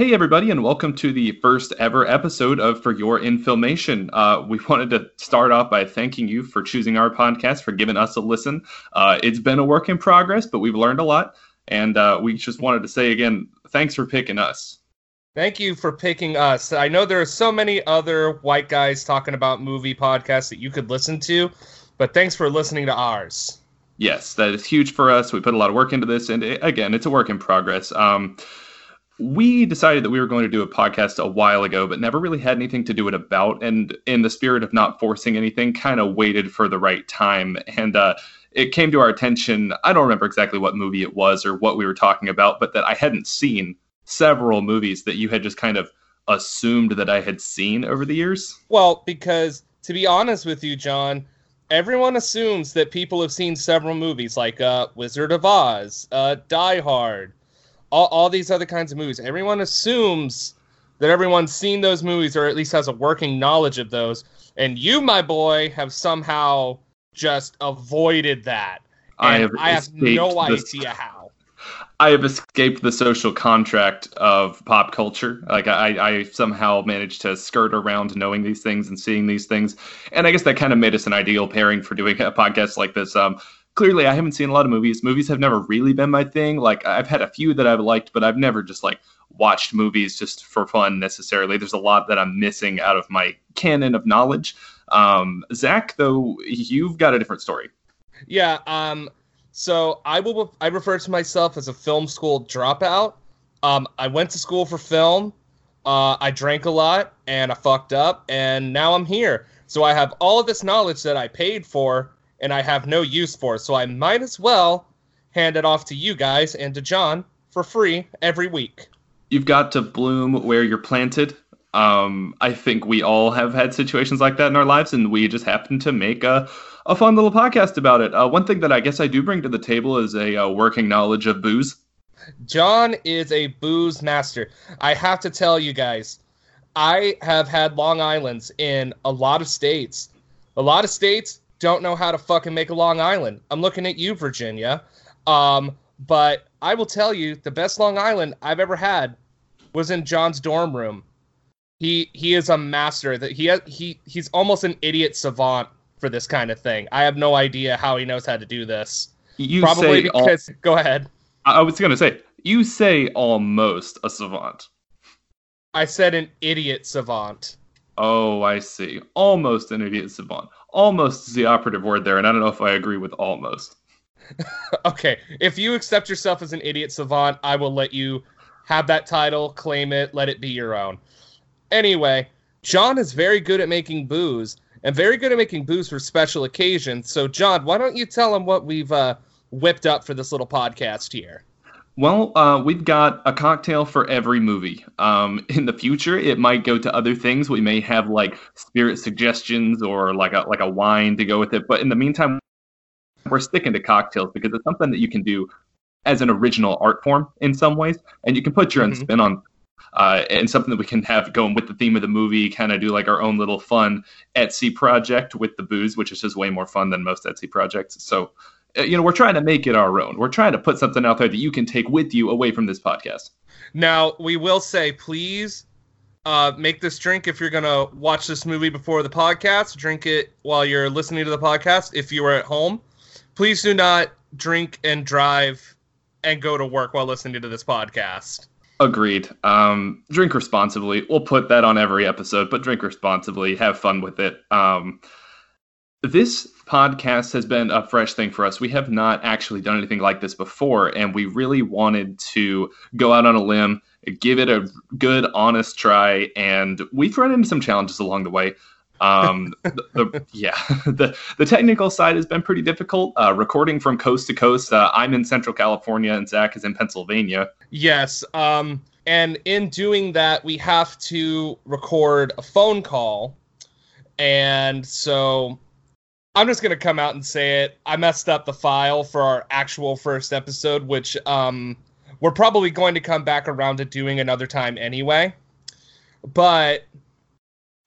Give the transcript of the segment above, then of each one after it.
Hey, everybody, and welcome to the first ever episode of For Your Infilmation. Uh, we wanted to start off by thanking you for choosing our podcast, for giving us a listen. Uh, it's been a work in progress, but we've learned a lot. And uh, we just wanted to say again, thanks for picking us. Thank you for picking us. I know there are so many other white guys talking about movie podcasts that you could listen to, but thanks for listening to ours. Yes, that is huge for us. We put a lot of work into this, and it, again, it's a work in progress. Um, we decided that we were going to do a podcast a while ago, but never really had anything to do it about. And in the spirit of not forcing anything, kind of waited for the right time. And uh, it came to our attention. I don't remember exactly what movie it was or what we were talking about, but that I hadn't seen several movies that you had just kind of assumed that I had seen over the years. Well, because to be honest with you, John, everyone assumes that people have seen several movies like uh, Wizard of Oz, uh, Die Hard, all, all these other kinds of movies. Everyone assumes that everyone's seen those movies or at least has a working knowledge of those. And you, my boy, have somehow just avoided that. I have, I have no idea how. I have escaped the social contract of pop culture. Like I, I somehow managed to skirt around knowing these things and seeing these things, and I guess that kind of made us an ideal pairing for doing a podcast like this. Um, clearly I haven't seen a lot of movies. Movies have never really been my thing. Like I've had a few that I've liked, but I've never just like watched movies just for fun necessarily. There's a lot that I'm missing out of my canon of knowledge. Um, Zach, though, you've got a different story. Yeah. Um, so I will. I refer to myself as a film school dropout. Um, I went to school for film. Uh, I drank a lot and I fucked up, and now I'm here. So I have all of this knowledge that I paid for and I have no use for it. So I might as well hand it off to you guys and to John for free every week. You've got to bloom where you're planted. Um, I think we all have had situations like that in our lives, and we just happen to make a, a fun little podcast about it. Uh, one thing that I guess I do bring to the table is a uh, working knowledge of booze. John is a booze master. I have to tell you guys, I have had Long Islands in a lot of states. A lot of states, don't know how to fucking make a Long Island. I'm looking at you, Virginia. Um, but I will tell you, the best Long Island I've ever had was in John's dorm room. He he is a master. That he he he's almost an idiot savant for this kind of thing. I have no idea how he knows how to do this. You Probably because al- go ahead. I was gonna say you say almost a savant. I said an idiot savant. Oh, I see. Almost an idiot savant almost is the operative word there, and I don't know if I agree with almost. okay, if you accept yourself as an idiot savant, I will let you have that title, claim it, let it be your own. Anyway, John is very good at making booze and very good at making booze for special occasions. So, John, why don't you tell him what we've uh, whipped up for this little podcast here? Well, uh, we've got a cocktail for every movie. Um, in the future, it might go to other things. We may have like spirit suggestions or like a like a wine to go with it. But in the meantime, we're sticking to cocktails because it's something that you can do as an original art form in some ways, and you can put your own mm-hmm. spin on. Uh, and something that we can have going with the theme of the movie, kind of do like our own little fun Etsy project with the booze, which is just way more fun than most Etsy projects. So you know, we're trying to make it our own. We're trying to put something out there that you can take with you away from this podcast. Now, we will say, please uh, make this drink if you're going to watch this movie before the podcast. Drink it while you're listening to the podcast. If you are at home, please do not drink and drive and go to work while listening to this podcast. Agreed. Um, drink responsibly. We'll put that on every episode, but drink responsibly. Have fun with it. Um, this podcast has been a fresh thing for us. We have not actually done anything like this before, and we really wanted to go out on a limb, give it a good, honest try, and we've run into some challenges along the way. Um, the, the, yeah, the the technical side has been pretty difficult. Uh, recording from coast to coast. Uh, I'm in Central California, and Zach is in Pennsylvania. Yes. Um, and in doing that, we have to record a phone call, and so I'm just gonna come out and say it. I messed up the file for our actual first episode, which um, we're probably going to come back around to doing another time anyway. But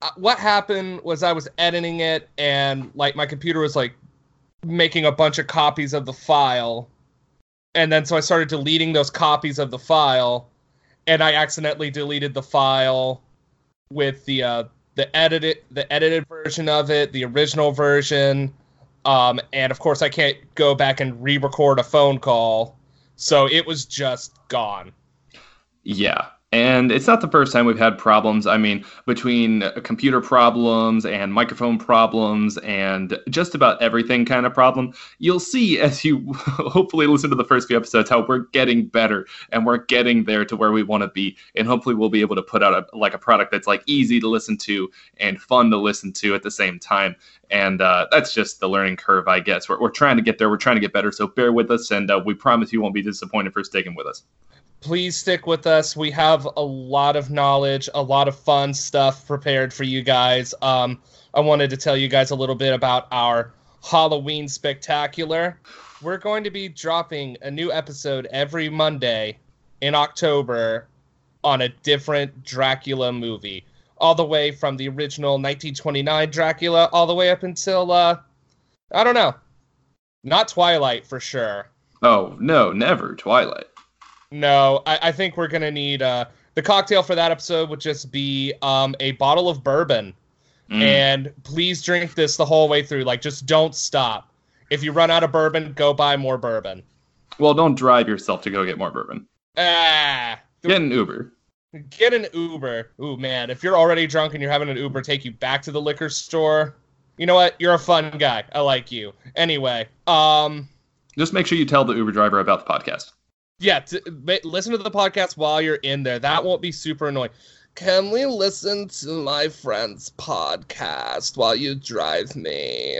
uh, what happened was I was editing it, and like my computer was like making a bunch of copies of the file, and then so I started deleting those copies of the file, and I accidentally deleted the file with the uh, the edited the edited version of it, the original version, um, and of course I can't go back and re-record a phone call, so it was just gone. Yeah. And it's not the first time we've had problems. I mean, between computer problems and microphone problems and just about everything kind of problem, you'll see as you hopefully listen to the first few episodes how we're getting better and we're getting there to where we want to be. And hopefully we'll be able to put out a, like a product that's like easy to listen to and fun to listen to at the same time. And uh, that's just the learning curve, I guess. We're, we're trying to get there. We're trying to get better. So bear with us, and uh, we promise you won't be disappointed for sticking with us please stick with us. We have a lot of knowledge, a lot of fun stuff prepared for you guys. Um, I wanted to tell you guys a little bit about our Halloween spectacular. We're going to be dropping a new episode every Monday in October on a different Dracula movie, all the way from the original 1929 Dracula all the way up until uh, I don't know, not Twilight for sure. Oh no, never Twilight. No, I, I think we're gonna need uh, the cocktail for that episode would just be um, a bottle of bourbon, mm. and please drink this the whole way through. Like, just don't stop. If you run out of bourbon, go buy more bourbon. Well, don't drive yourself to go get more bourbon. Ah, get an Uber. Get an Uber. Ooh man, if you're already drunk and you're having an Uber take you back to the liquor store, you know what? You're a fun guy. I like you. Anyway, um, just make sure you tell the Uber driver about the podcast yeah, to, listen to the podcast while you're in there. That won't be super annoying. Can we listen to my friend's podcast while you drive me?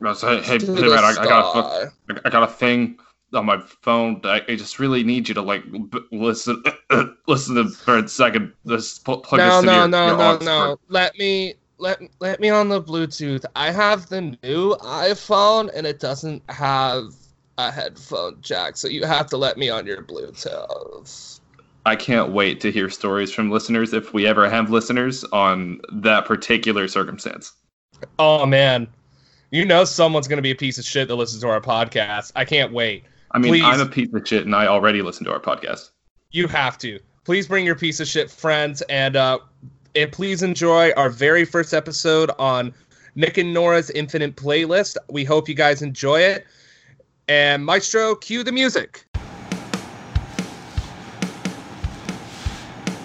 No, so, hey, hey, hey man, I, I, got a, I got a thing on my phone. I, I just really need you to like b- listen, listen to for a second. This plug no, this no, your, no, your no, no. Let me let let me on the Bluetooth. I have the new iPhone, and it doesn't have a headphone jack, so you have to let me on your Bluetooth. I can't wait to hear stories from listeners if we ever have listeners on that particular circumstance. Oh man, you know someone's gonna be a piece of shit that listens to our podcast. I can't wait. I mean, Please. I'm a piece of shit, and I already listen to our podcast. You have to. Please bring your piece of shit friends, and uh, and please enjoy our very first episode on Nick and Nora's Infinite Playlist. We hope you guys enjoy it. And Maestro, cue the music.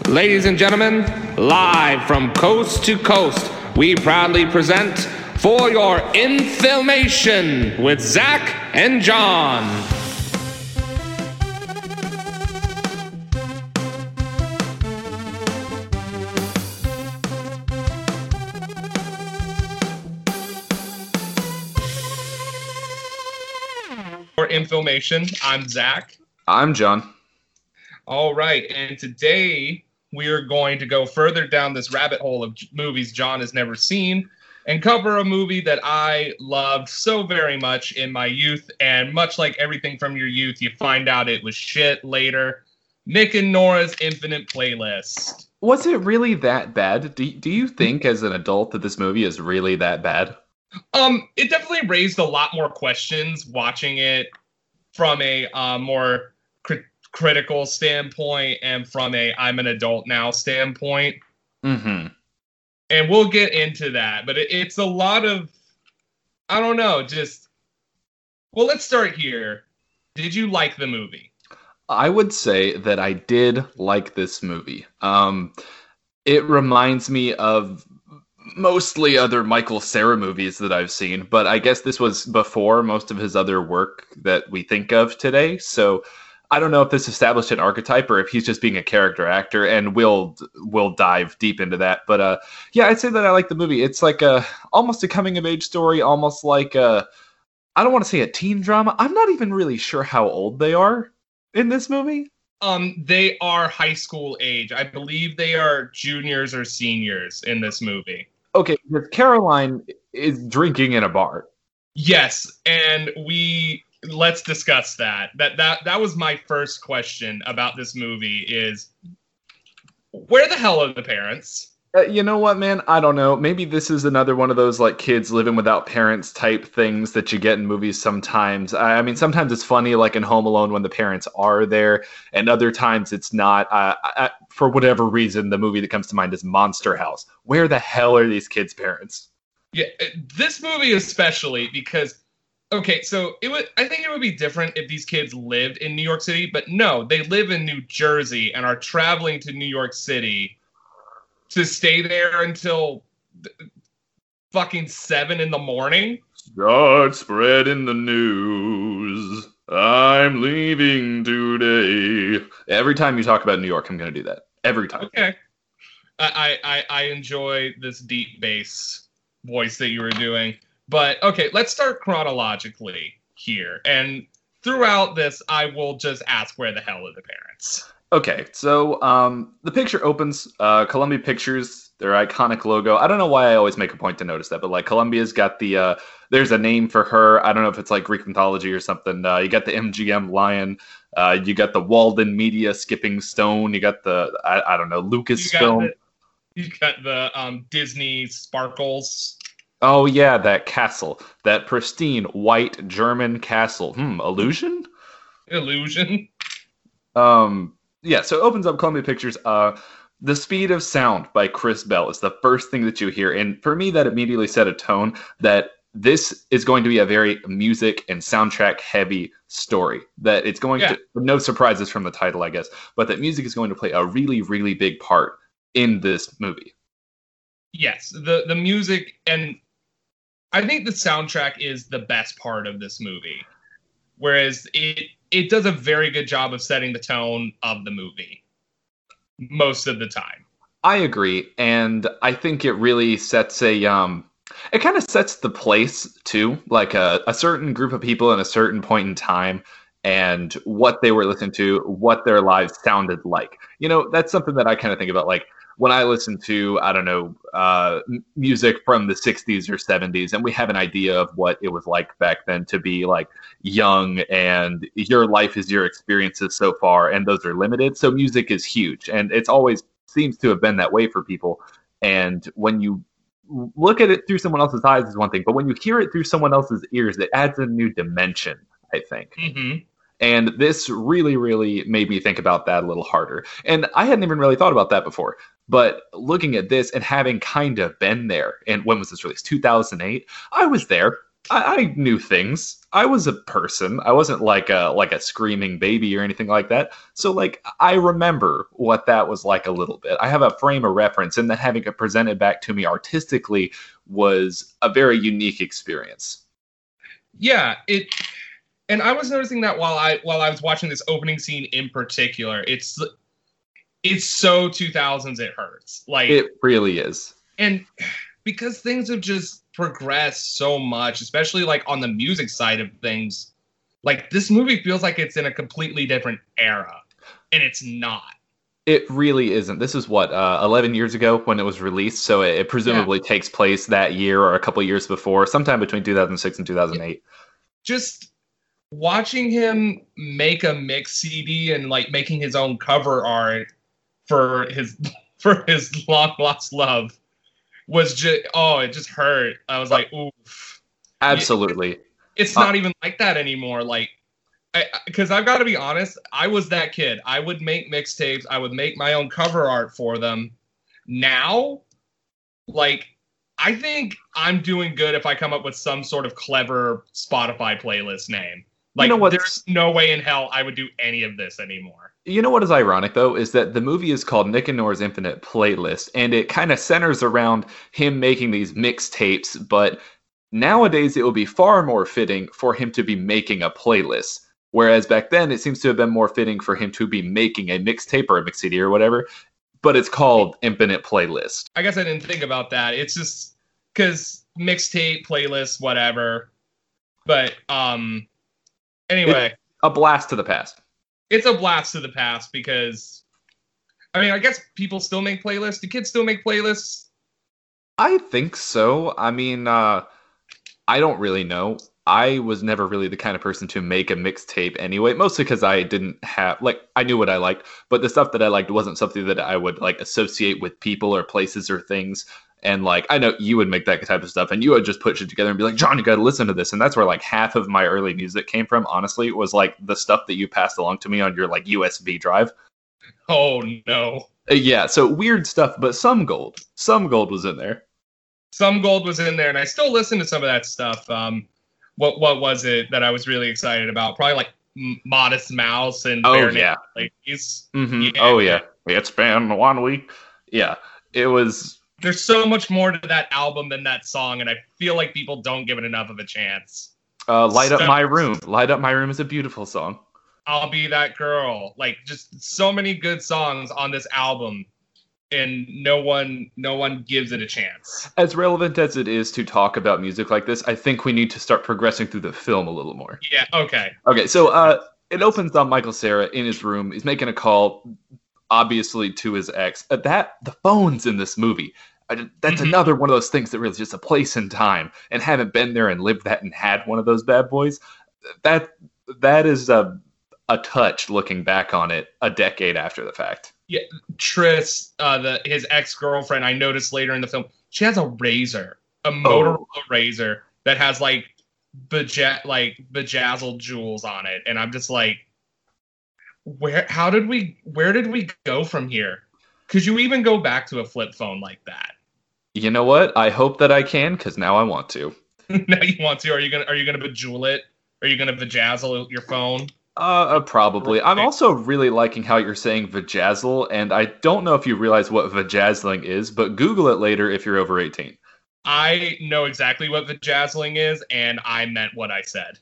Ladies and gentlemen, live from coast to coast, we proudly present For Your Infilmation with Zach and John. Infilmation. I'm Zach. I'm John. All right, and today we are going to go further down this rabbit hole of movies John has never seen and cover a movie that I loved so very much in my youth. And much like everything from your youth, you find out it was shit later. Nick and Nora's Infinite Playlist. Was it really that bad? Do, do you think, as an adult, that this movie is really that bad? Um, it definitely raised a lot more questions watching it from a uh, more cri- critical standpoint and from a I'm an adult now standpoint. Mm-hmm. And we'll get into that, but it, it's a lot of I don't know, just well, let's start here. Did you like the movie? I would say that I did like this movie. Um, it reminds me of mostly other Michael Cera movies that I've seen, but I guess this was before most of his other work that we think of today. So I don't know if this established an archetype or if he's just being a character actor, and we'll we'll dive deep into that. But uh, yeah, I'd say that I like the movie. It's like a almost a coming of age story, almost like a I don't want to say a teen drama. I'm not even really sure how old they are in this movie. Um, they are high school age. I believe they are juniors or seniors in this movie okay, Caroline is drinking in a bar. Yes, and we let's discuss that. That that that was my first question about this movie is where the hell are the parents? Uh, you know what, man? I don't know. Maybe this is another one of those like kids living without parents type things that you get in movies sometimes. I, mean, sometimes it's funny, like in Home Alone, when the parents are there, and other times it's not. I, for whatever reason, the movie that comes to mind is Monster House. Where the hell are these kids' parents? Yeah, uh, this movie especially because okay, so it would I think it would be different if these kids lived in New York City, but no, they live in New Jersey and are traveling to New York City to stay there until fucking seven in the morning. Start spreading the news. I'm leaving today. Every time you talk about New York, I'm going to do that. Every time. Okay. I, I, I enjoy this deep bass voice that you were doing. But okay, let's start chronologically here. And throughout this, I will just ask where the hell are the parents? Okay, so um, the picture opens. Uh, Columbia Pictures, their iconic logo. I don't know why I always make a point to notice that, but like Columbia's got the. Uh, there's a name for her. I don't know if it's like Greek mythology or something. Uh, you got the MGM lion. Uh, you got the Walden Media skipping stone. You got the I, I don't know Lucasfilm. You, you got the um, Disney sparkles. Oh yeah, that castle, that pristine white German castle. Hmm, illusion. Illusion. Um, yeah. So it opens up Columbia Pictures. Uh, the Speed of Sound by Chris Bell is the first thing that you hear, and for me, that immediately set a tone that this is going to be a very music and soundtrack heavy story. That it's going yeah. to no surprises from the title, I guess, but that music is going to play a really, really big part in this movie. Yes, the the music and I think the soundtrack is the best part of this movie. Whereas it it does a very good job of setting the tone of the movie most of the time. I agree, and I think it really sets a um it kind of sets the place too, like a, a certain group of people in a certain point in time and what they were listening to, what their lives sounded like. You know, that's something that I kind of think about like when I listen to, I don't know, uh, music from the 60s or 70s, and we have an idea of what it was like back then to be like young and your life is your experiences so far, and those are limited. So music is huge, and it's always seems to have been that way for people. And when you look at it through someone else's eyes is one thing, but when you hear it through someone else's ears, it adds a new dimension, I think. Mm-hmm. And this really, really made me think about that a little harder. And I hadn't even really thought about that before. But looking at this and having kind of been there, and when was this released? 2008. I was there. I, I, knew things. I was a person. I wasn't like a like a screaming baby or anything like that. So like I remember what that was like a little bit. I have a frame of reference, and then having it presented back to me artistically was a very unique experience. Yeah, it. And I was noticing that while I while I was watching this opening scene in particular, it's it's so 2000s it hurts. Like it really is. and because things have just progressed so much especially like on the music side of things like this movie feels like it's in a completely different era and it's not. It really isn't. This is what uh, 11 years ago when it was released so it, it presumably yeah. takes place that year or a couple years before sometime between 2006 and 2008 just watching him make a mix cd and like making his own cover art for his for his long lost love was just oh it just hurt. I was like oof. Absolutely. It, it's not uh, even like that anymore. Like because i've got to be honest i was that kid. I would make mixtapes. I would make my own cover art for them. Now like i think i'm doing good if i come up with some sort of clever spotify playlist name. Like you know what? there's no way in hell i would do any of this anymore you know what is ironic though is that the movie is called Nick and Nora's Infinite Playlist, and it kind of centers around him making these mixtapes. But nowadays, it would be far more fitting for him to be making a playlist. Whereas back then, it seems to have been more fitting for him to be making a mixtape or a mix CD or whatever. But it's called Infinite Playlist. I guess I didn't think about that. It's just because mixtape, playlist, whatever. But um, anyway, it's a blast to the past it's a blast to the past because I mean, I guess people still make playlists. Do kids still make playlists? I think so. I mean, uh, I don't really know. I was never really the kind of person to make a mixtape anyway, mostly because I didn't have like I knew what I liked, but the stuff that I liked wasn't something that I would like associate with people or places or things. And like I know you would make that type of stuff, and you would just put shit together and be like, John, you got to listen to this, and that's where like half of my early music came from. Honestly, was like the stuff that you passed along to me on your like USB drive. Oh no. Uh, yeah, so weird stuff, but some gold, some gold was in there. Some gold was in there, and I still listen to some of that stuff. Um, what what was it that I was really excited about? Probably like Modest Mouse and Oh, Bare yeah. Naked Ladies. hmm Yeah. Oh yeah, it's been one week. Yeah, it was. There's so much more to that album than that song, and I feel like people don't give it enough of a chance. Uh, Light up my room. Light up my room is a beautiful song. I'll be that girl. Like just so many good songs on this album, and no one no one gives it a chance. As relevant as it is to talk about music like this, I think we need to start progressing through the film a little more. Yeah. Okay. Okay, so uh, it opens on Michael Cera in his room. He's making a call, obviously to his ex. Uh, that the phones in this movie. uh, That's Mhm. another one of those things that really is just a place in time, and haven't been there and lived that and had one of those bad boys. That that is a a touch looking back on it a decade after the fact. Tris, uh, the his ex girlfriend, I noticed later in the film, she has a razor, a Motorola RAZR that has like beja- like bejazzled jewels on it, and I'm just like, where? How did we? Where did we go from here? Could you even go back to a flip phone like that? You know what? I hope that I can because now I want to. now you want to? Are you gonna? Are you gonna bejewel it? Are you gonna bejazzle your phone? Uh, uh, probably. I'm also really liking how you're saying vajazzle, and I don't know if you realize what vajazzling is, but Google it later if you're over 18. I know exactly what bejazzling is, and I meant what I said.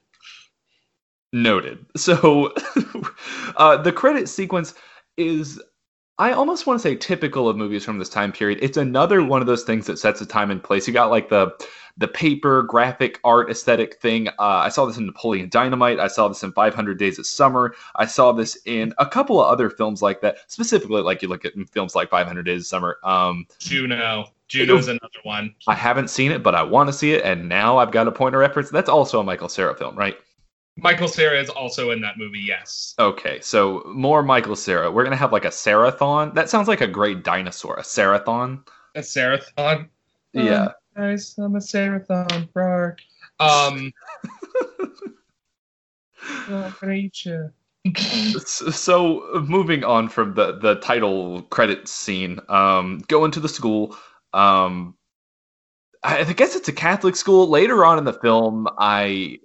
Noted. So, uh, the credit sequence is, I almost want to say, typical of movies from this time period. It's another one of those things that sets a time and place. You got like the the paper graphic art aesthetic thing. Uh, I saw this in Napoleon Dynamite. I saw this in 500 Days of Summer. I saw this in a couple of other films like that. Specifically, like you look at films like 500 Days of Summer. Um, Juno. Juno's another one. I haven't seen it, but I want to see it, and now I've got a point of reference. That's also a Michael Cera film, right? Michael Cera is also in that movie. Yes. Okay, so more Michael Cera. We're gonna have like a Sarathon. That sounds like a great dinosaur. A Sarathon. A Serathon. Yeah. Guys, I'm a Serathon. Rar. Um. I'm gonna eat you. So moving on from the the title credit scene, um, go into the school. Um, I, I guess it's a Catholic school. Later on in the film, I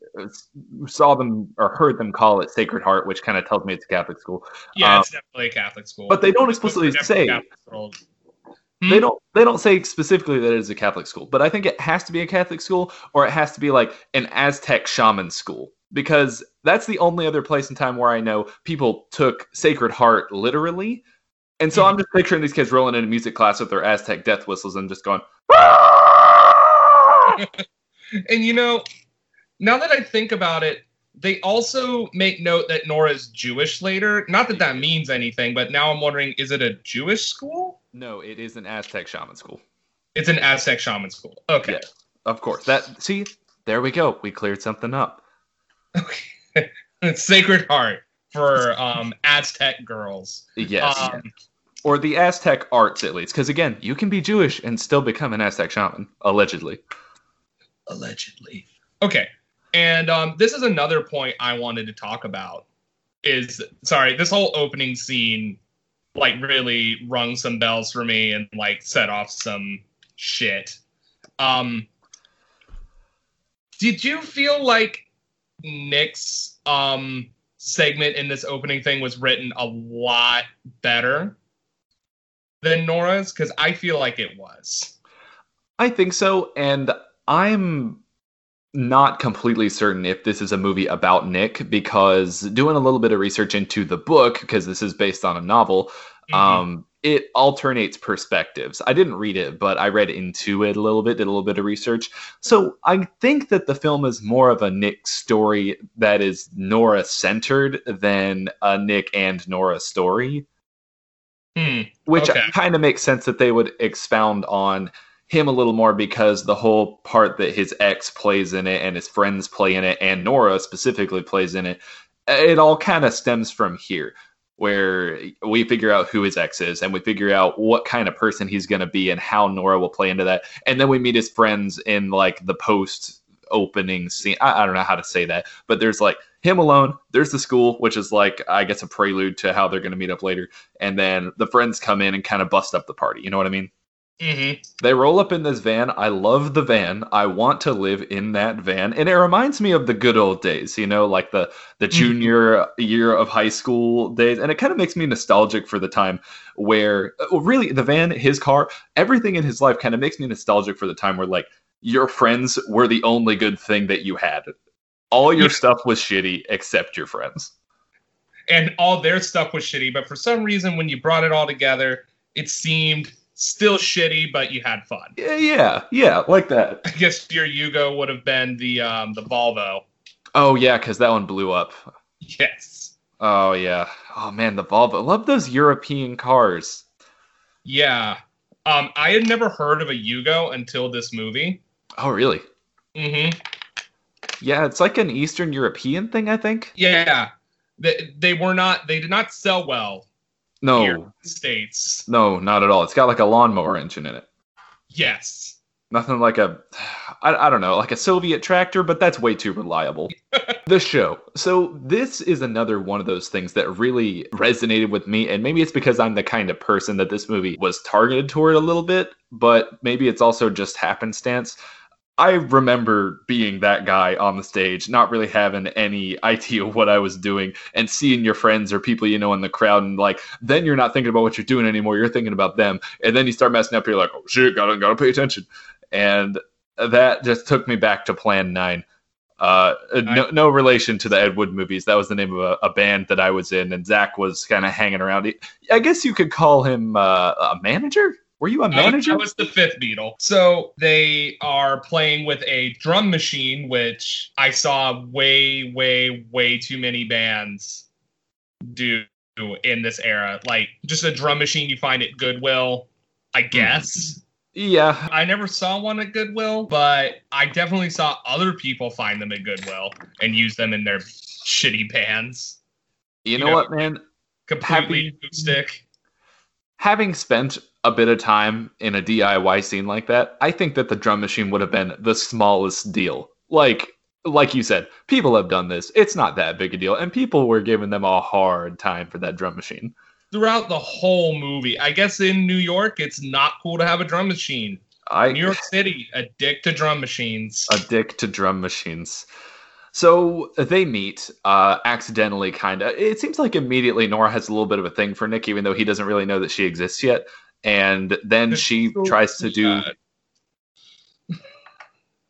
saw them or heard them call it Sacred Heart, which kind of tells me it's a Catholic school. Yeah, Um, it's definitely a Catholic school. but they don't explicitly say. Hmm? They don't they don't say specifically that it is a Catholic school, but I think it has to be a Catholic school or it has to be like an Aztec shaman school because that's the only other place in time where I know people took Sacred Heart literally. And so I'm just picturing these kids rolling into music class with their Aztec death whistles and just going And you know, now that I think about it, they also make note that Nora's Jewish later. Not that that means anything, but now I'm wondering: is it a Jewish school? No, it is an Aztec shaman school. It's an Aztec shaman school. Okay. Yes. Of course. That see, there we go. We cleared something up. Okay. Sacred Heart for um, Aztec girls. Yes. Um, or the Aztec arts at least. Because again, you can be Jewish and still become an Aztec shaman, allegedly. Allegedly. Okay. And um, this is another point I wanted to talk about. Is sorry, this whole opening scene like really rung some bells for me and like set off some shit. Um, did you feel like Nick's um segment in this opening thing was written a lot better than Nora's? Because I feel like it was. I think so, and I'm not completely certain if this is a movie about Nick because doing a little bit of research into the book because this is based on a novel, Mhm. um, it alternates perspectives. I didn't read it, but I read into it a little bit, did a little bit of research. So I think that the film is more of a Nick story that is Nora centered than a Nick and Nora story Hmm. which Okay. kind of makes sense that they would expound on him a little more because the whole part that his ex plays in it and his friends play in it and Nora specifically plays in it, it all kind of stems from here where we figure out who his ex is and we figure out what kind of person he's going to be and how Nora will play into that. And then we meet his friends in like the post opening scene. I, I, don't know how to say that, but there's like him alone. There's the school, which is like, I guess, a prelude to how they're going to meet up later. And then the friends come in and kind of bust up the party. You know what I mean? Mm-hmm. They roll up in this van. I love the van. I want to live in that van, and it reminds me of the good old days. You know, like the the mm-hmm. junior mm-hmm. year of high school days, and it kind of makes me nostalgic for the time where, well, really, the van, his car, everything in his life, kind of makes me nostalgic for the time where like your friends were the only good thing that you had. All your stuff was shitty except your friends. And all their stuff was shitty, but for some reason, when you brought it all together, it seemed still shitty, but you had fun. Yeah, yeah, yeah, like that. I guess your Yugo would have been the um the Volvo. Oh yeah, because that one blew up. Yes. Oh yeah. Oh man, the Volvo. Love those European cars. Yeah. Um, I had never heard of a Yugo until this movie. Oh really? Mm-hmm. Yeah, it's like an Eastern European thing, I think. Yeah. They, they were not they did not sell well no. States. No, not at all. It's got like a lawnmower engine in it. Yes. Nothing like a, I, I don't know, like a Soviet tractor, but that's way too reliable. the show. So, this is another one of those things that really resonated with me. And maybe it's because I'm the kind of person that this movie was targeted toward a little bit, but maybe it's also just happenstance. I remember being that guy on the stage, not really having any idea what I was doing, and seeing your friends or people you know in the crowd, and like then you're not thinking about what you're doing anymore. You're thinking about them, and then you start messing up. You're like, oh shit, gotta gotta pay attention, and that just took me back to Plan Nine. Uh, no, no relation to the Ed Wood movies. That was the name of a, a band that I was in, and Zach was kind of hanging around. I guess you could call him uh, a manager. Were you a manager? I, I was the fifth Beatle. So they are playing with a drum machine, which I saw way, way, way too many bands do in this era. Like just a drum machine you find at Goodwill, I hmm. guess. Yeah. I never saw one at Goodwill, but I definitely saw other people find them at Goodwill and use them in their shitty bands. You, you know, know, what, man? Completely having, acoustic. Having spent a bit of time in a DIY scene like that, I think that the drum machine would have been the smallest deal. Like like you said, people have done this. It's not that big a deal, and people were giving them a hard time for that drum machine. Throughout the whole movie, I guess in New York, it's not cool to have a drum machine. I, New York City, addict to drum machines. Addict to drum machines. So they meet uh, accidentally, kind of. It seems like immediately Nora has a little bit of a thing for Nick, even though he doesn't really know that she exists yet and then she so tries to do.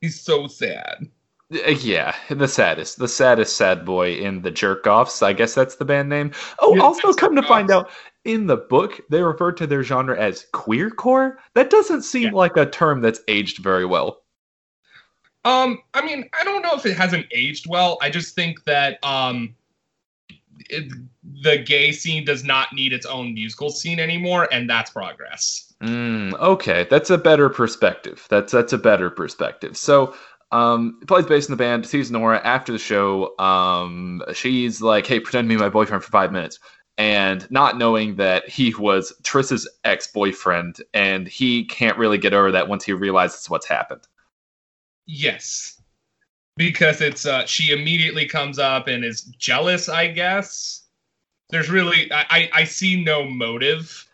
He's so sad. Uh, yeah, the saddest, the saddest sad boy in the jerk offs. I guess that's the band name. Oh, yeah, also come to find out, in the book they refer to their genre as queercore. That doesn't seem yeah. like a term that's aged very well. Um, I mean, I don't know if it hasn't aged well. I just think that um, it, the gay scene does not need its own musical scene anymore, and that's progress. Mm, okay, that's a better perspective. That's that's a better perspective. So, um, plays bass in the band, sees Nora after the show. Um, she's like, "Hey, pretend to be my boyfriend for five minutes." And not knowing that he was Tris's ex boyfriend, and he can't really get over that once he realizes what's happened. Yes because it's uh, she immediately comes up and is jealous. I guess there's really I I see no motive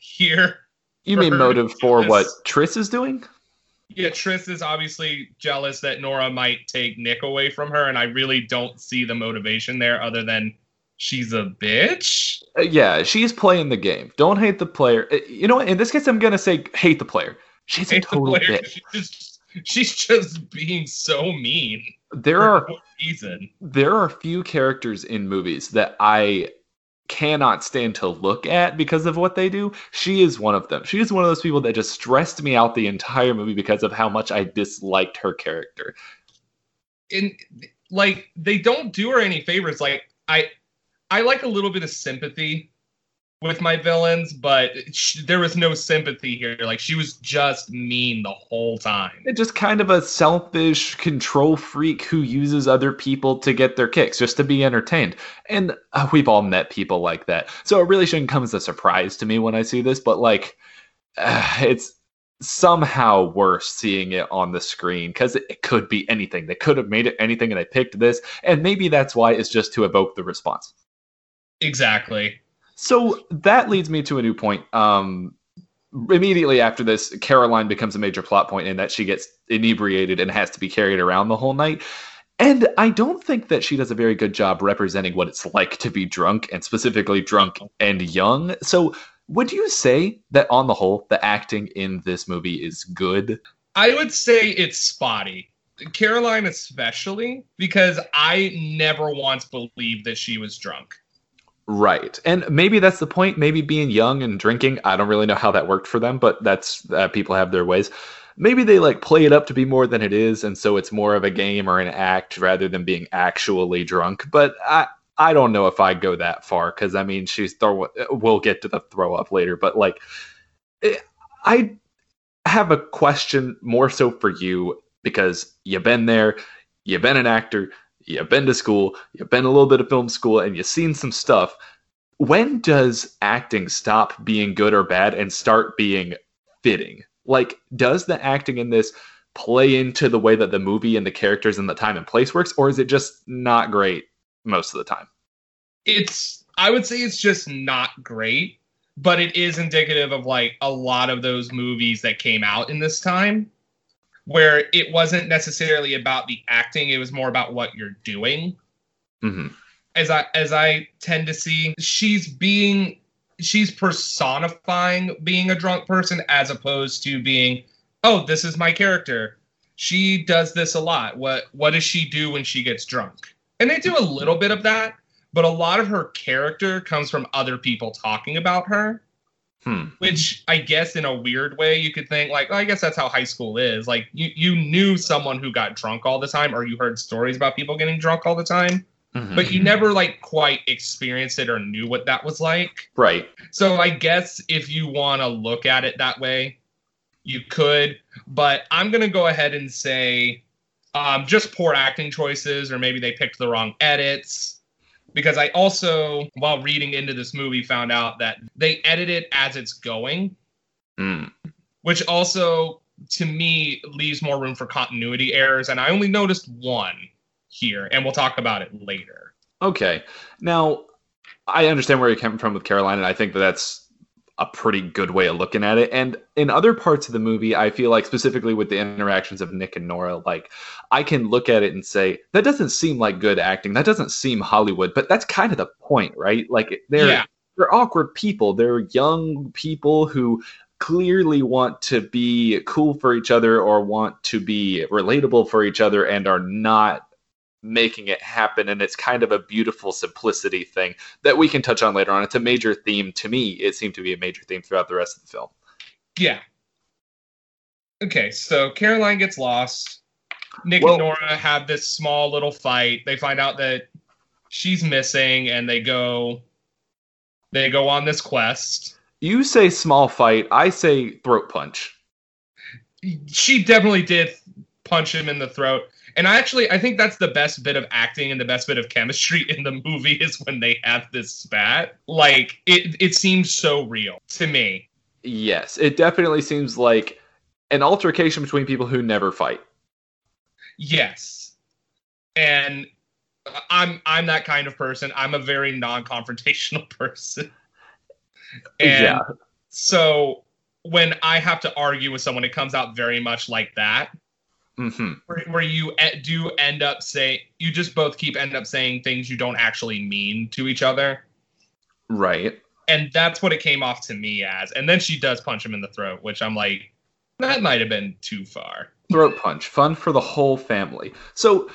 here. You mean motive for what Tris is doing? Yeah, Tris is obviously jealous that Nora might take Nick away from her, and I really don't see the motivation there other than she's a bitch. Uh, yeah, she's playing the game. Don't hate the player. Uh, you know what? In this case, I'm gonna say hate the player. She's hate a total bitch. She's just being so mean. There are reason. There are few characters in movies that I cannot stand to look at because of what they do. She is one of them. She is one of those people that just stressed me out the entire movie because of how much I disliked her character. And like they don't do her any favors. Like I I like a little bit of sympathy with my villains, but sh- there was no sympathy here. Like she was just mean the whole time. And just kind of a selfish control freak who uses other people to get their kicks, just to be entertained. And uh, we've all met people like that. So it really shouldn't come as a surprise to me when I see this, but like, uh, it's somehow worse seeing it on the screen because it, it could be anything. They could have made it anything and they picked this. And maybe that's why it's just to evoke the response. Exactly. So that leads me to a new point. Um, immediately after this, Caroline becomes a major plot point in that she gets inebriated and has to be carried around the whole night. And I don't think that she does a very good job representing what it's like to be drunk and specifically drunk and young. So, would you say that on the whole, the acting in this movie is good? I would say it's spotty. Caroline, especially, because I never once believed that she was drunk. Right. And maybe that's the point. Maybe being young and drinking, I don't really know how that worked for them, but that's uh, people have their ways. Maybe they like play it up to be more than it is, and so it's more of a game or an act rather than being actually drunk. But I, I don't know if I go that far because I mean, she's throw. We'll get to the throw up later, but like, it, eh, I have a question more so for you because you've been there, you've been an actor, you've been to school, you've been a little bit of film school, and you've seen some stuff. When does acting stop being good or bad and start being fitting? Like, does the acting in this play into the way that the movie and the characters and the time and place works, or is it just not great most of the time? It's, I would say it's just not great, but it is indicative of like a lot of those movies that came out in this time where it wasn't necessarily about the acting it was more about what you're doing. Mm-hmm. as i as i tend to see she's being she's personifying being a drunk person as opposed to being oh this is my character. She does this a lot. What what does she do when she gets drunk? And they do a little bit of that but a lot of her character comes from other people talking about her Hmm. Which I guess in a weird way you could think like, oh, I guess that's how high school is. Like you you knew someone who got drunk all the time, or you heard stories about people getting drunk all the time, mm-hmm. but you never like quite experienced it or knew what that was like. Right. So I guess if you want to look at it that way, you could. But I'm gonna go ahead and say um, just poor acting choices, or maybe they picked the wrong edits because I also, while reading into this movie, found out that they edit it as it's going, mm. which also to me leaves more room for continuity errors. And I only noticed one here, and we'll talk about it later. Okay. Now, I understand where you're coming from with Caroline, and I think that that's a pretty good way of looking at it. And in other parts of the movie, I feel like specifically with the interactions of Nick and Nora, like I can look at it and say that doesn't seem like good acting. That doesn't seem Hollywood, but that's kind of the point, right? Like they're yeah. they're awkward people. They're young people who clearly want to be cool for each other or want to be relatable for each other and are not making it happen and it's kind of a beautiful simplicity thing that we can touch on later on. It's a major theme to me. It seemed to be a major theme throughout the rest of the film. Yeah. Okay so caroline gets lost. Nick well, and nora have this small little fight. They find out that she's missing and they go they go on this quest. You say small fight i say throat punch. She definitely did punch him in the throat and I actually I think that's the best bit of acting and the best bit of chemistry in the movie is when they have this spat. Like it it seems so real to me. Yes, it definitely seems like an altercation between people who never fight. Yes. And I'm I'm that kind of person. I'm a very non-confrontational person. And yeah. so when I have to argue with someone, it comes out very much like that. Mm-hmm. Where, where, you do end up saying you just both keep end up saying things you don't actually mean to each other. Right. And that's what it came off to me as. And then she does punch him in the throat which i'm like that might have been too far. Throat punch. Fun for the whole family. So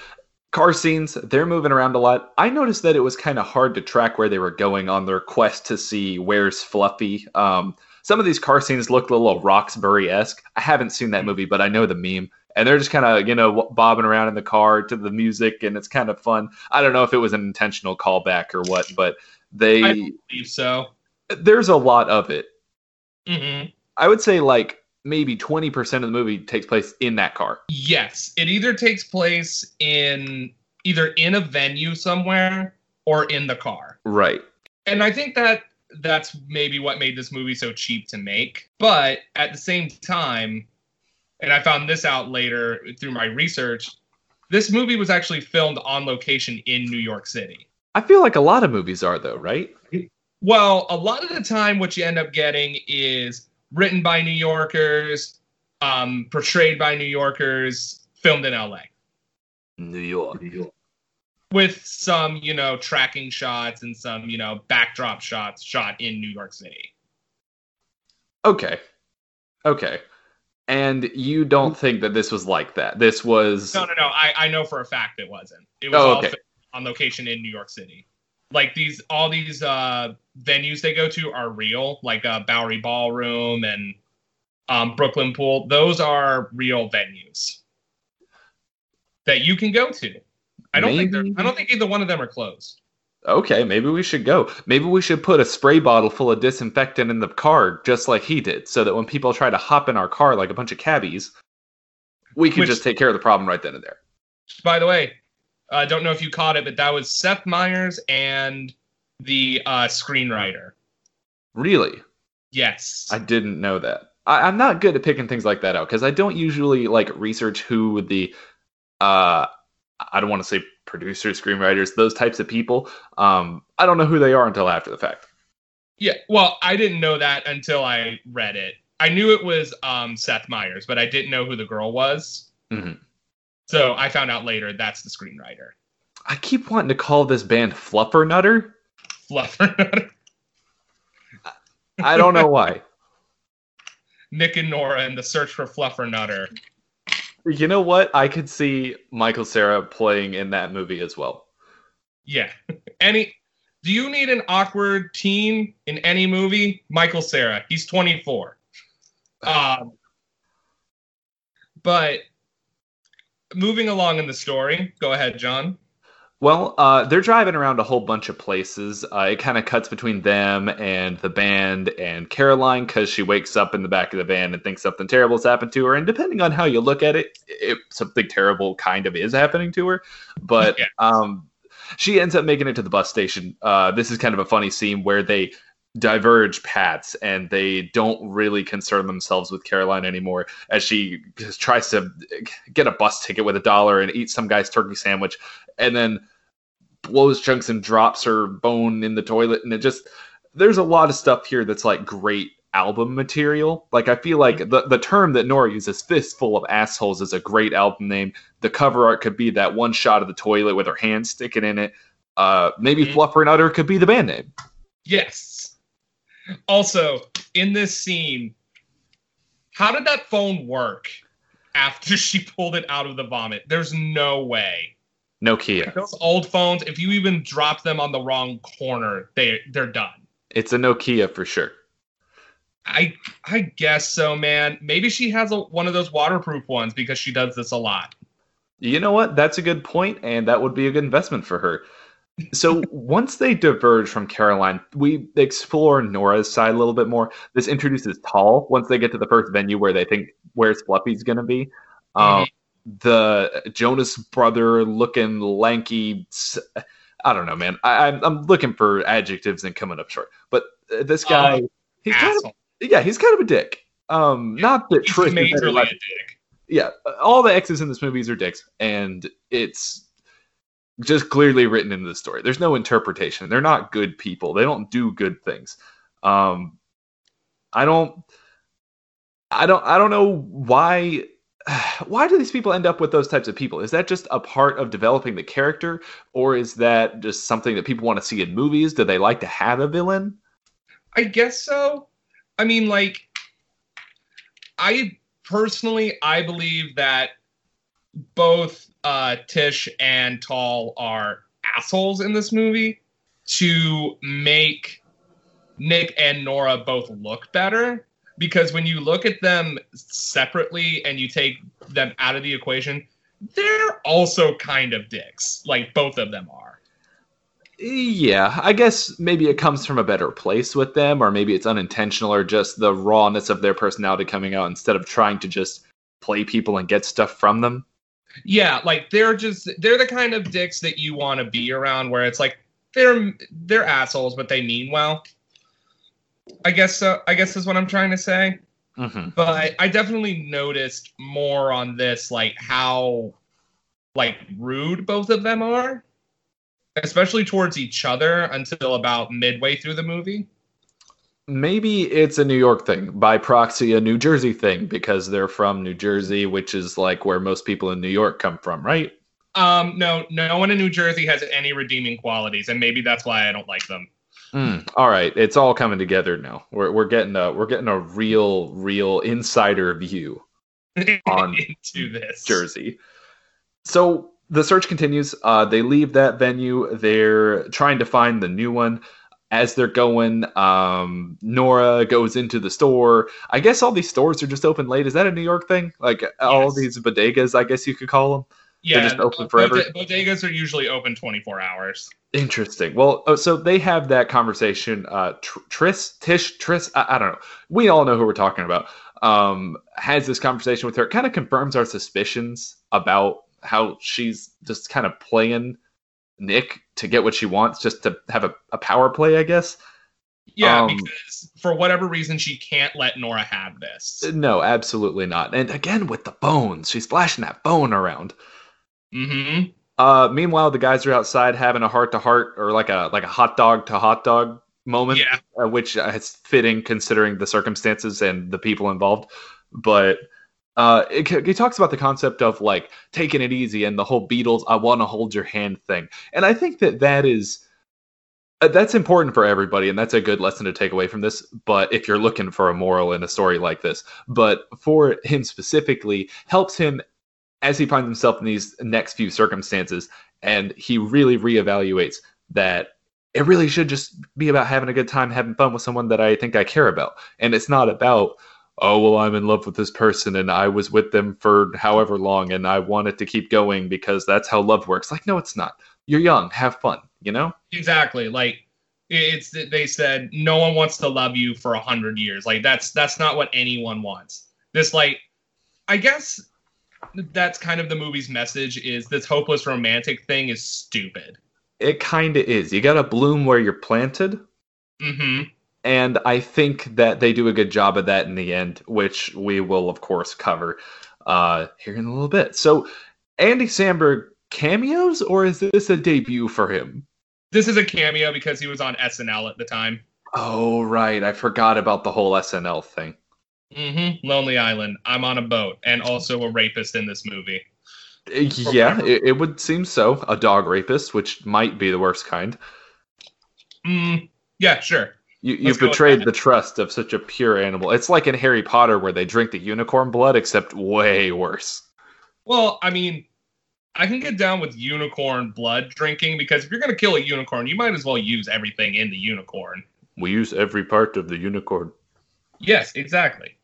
car scenes they're moving around a lot. I noticed that it was kind of hard to track where they were going on their quest to see where's fluffy. Um, some of these car scenes look a little roxbury-esque. I haven't seen that movie but i know the meme and they're just kind of you know bobbing around in the car to the music and it's kind of fun i don't know if it was an intentional callback or what but they I believe so there's a lot of it. hmm I would say like maybe 20% of the movie takes place in that car. Yes, it either takes place in either in a venue somewhere or in the car. Right. And I think that that's maybe what made this movie so cheap to make. But at the same time, and I found this out later through my research, this movie was actually filmed on location in New York City. I feel like a lot of movies are though, right? Well, a lot of the time, what you end up getting is written by New Yorkers, um, portrayed by New Yorkers, filmed in LA. New York. with some, you know, tracking shots and some, you know, backdrop shots shot in New York City. Okay. Okay. And you don't think that this was like that? This was No, no, no. I, I know for a fact it wasn't. It was Oh, okay. filmed on location in New York City. Like these, all these uh, venues they go to are real, like uh, Bowery Ballroom and um, Brooklyn Pool. Those are real venues that you can go to. I don't think they're. I don't think either one of them are closed. Okay, maybe we should go. Maybe we should put a spray bottle full of disinfectant in the car, just like he did, so that when people try to hop in our car like a bunch of cabbies, we can Which- just take care of the problem right then and there. By the way, I don't know if you caught it, but that was Seth Meyers and the uh, screenwriter. Really? Yes. I didn't know that. I, I'm not good at picking things like that out because I don't usually like research who the uh I don't want to say producers, screenwriters, those types of people. Um, I don't know who they are until after the fact. yeah. Well, I didn't know that until I read it. I knew it was um, Seth Meyers, but I didn't know who the girl was. Mhm. So I found out later that's the screenwriter. I keep wanting to call this band Fluffer Nutter. Fluffer. Nutter. I don't know why. Nick and Nora in the search for Fluffer Nutter. You know what? I could see Michael Cera playing in that movie as well. Yeah. Any. Do you need an awkward teen in any movie? Michael Cera. He's 24. Um, but moving along in the story, go ahead, John. Well, uh, they're driving around a whole bunch of places. Uh, it kind of cuts between them and the band and Caroline because she wakes up in the back of the van and thinks something terrible has happened to her. And depending on how you look at it, it something terrible kind of is happening to her. But Yeah. um, she ends up making it to the bus station. Uh, this is kind of a funny scene where they diverge paths and they don't really concern themselves with Caroline anymore as she tries to get a bus ticket with a dollar and eat some guy's turkey sandwich and then blows chunks and drops her bone in the toilet and it just there's a lot of stuff here that's like great album material like i feel like the, the term that nora uses fistful of assholes is a great album name the cover art could be that one shot of the toilet with her hand sticking in it uh maybe Mhm. fluffer and utter could be the band name Yes. Also, in this scene, how did that phone work after she pulled it out of the vomit? There's no way. Nokia Those old phones, if you even drop them on the wrong corner, they they're done. it's a nokia for sure I I guess so, man. Maybe she has a, one of those waterproof ones because she does this a lot. You know what? That's a good point, and that would be a good investment for her. So once they diverge from Caroline, we explore Nora's side a little bit more. This introduces Tal once they get to the first venue where they think where's Fluffy's going to be. Um, the Jonas brother looking lanky. I don't know, man. I, I'm I'm looking for adjectives and coming up short. But uh, this guy, he's kind of yeah, he's kind of a dick. Um, not that He's Trish majorly a dick. yeah, all the exes in this movies are dicks, and it's just clearly written into the story. There's no interpretation. They're not good people. They don't do good things. Um, I don't, I don't, I don't know why. Why do these people end up with those types of people? Is that just a part of developing the character, or is that just something that people want to see in movies? Do they like to have a villain? I guess so. I mean, like, I personally, I believe that both uh, Tish and Tal are assholes in this movie to make Nick and Nora both look better. Because when you look at them separately and you take them out of the equation, they're also kind of dicks. Like both of them are. Yeah, I guess maybe it comes from a better place with them, or maybe it's unintentional, or just the rawness of their personality coming out instead of trying to just play people and get stuff from them. Yeah, like they're just they're the kind of dicks that you want to be around where it's like they're they're assholes but they mean well. I guess so I guess is what I'm trying to say. Mm-hmm. But I, I definitely noticed more on this like how like rude both of them are. Especially towards each other until about midway through the movie. Maybe it's a New York thing, by proxy, a New Jersey thing, because they're from New Jersey, which is like where most people in New York come from, right? Um, no, no one in New Jersey has any redeeming qualities, and maybe that's why I don't like them. Mm, all right, it's all coming together now. We're we're getting a we're getting a real real insider view On into this. Jersey. So the search continues. Uh, they leave that venue. They're trying to find the new one. As they're going, um, Nora goes into the store. I guess all these stores are just open late. Is that a New York thing? Like all these bodegas, I guess you could call them. Yeah, just open forever? bodegas are usually open 24 hours. Interesting. Well, oh, so they have that conversation. Uh, Tr- Tris, Tish, Tris. I, I don't know. We all know who we're talking about. Um, has this conversation with her. Kind of confirms our suspicions about how she's just kind of playing Nick to get what she wants, just to have a, a power play, I guess. Yeah, Um, because for whatever reason she can't let Nora have this. No, absolutely not. And again, with the bones, she's flashing that bone around. Mm-hmm. Uh, meanwhile, the guys are outside having a heart to heart or like a like a hot dog to hot dog moment. Yeah. uh, which uh, is fitting considering the circumstances and the people involved. But uh, it, it talks about the concept of like taking it easy and the whole Beatles "I want to hold your hand" thing, and I think that that is uh, that's important for everybody, and that's a good lesson to take away from this. But if you're looking for a moral in a story like this, but for him specifically, helps him as he finds himself in these next few circumstances, and he really reevaluates that it really should just be about having a good time, having fun with someone that I think I care about. And it's not about, oh, well, I'm in love with this person and I was with them for however long and I wanted to keep going because that's how love works. Like, no, it's not. You're young, have fun, you know? Exactly. Like it's they said no one wants to love you for a hundred years. Like that's that's not what anyone wants. This like I guess that's kind of the movie's message is this hopeless romantic thing is stupid. It kind of is. You got to bloom where you're planted. Mm-hmm. And I think that they do a good job of that in the end, which we will, of course, cover uh, here in a little bit. So, Andy Samberg cameos, or is this a debut for him? This is a cameo because he was on SNL at the time. Oh, right. I forgot about the whole SNL thing. Mm-hmm. Lonely Island. I'm on a boat and also a rapist in this movie. Yeah, it, it would seem so. A dog rapist, which might be the worst kind. Mm, yeah, sure. You, you've betrayed the trust of such a pure animal. It's like in Harry Potter where they drink the unicorn blood, except way worse. Well, I mean, I can get down with unicorn blood drinking because if you're gonna kill a unicorn, you might as well use everything in the unicorn. We use every part of the unicorn. Yes, exactly.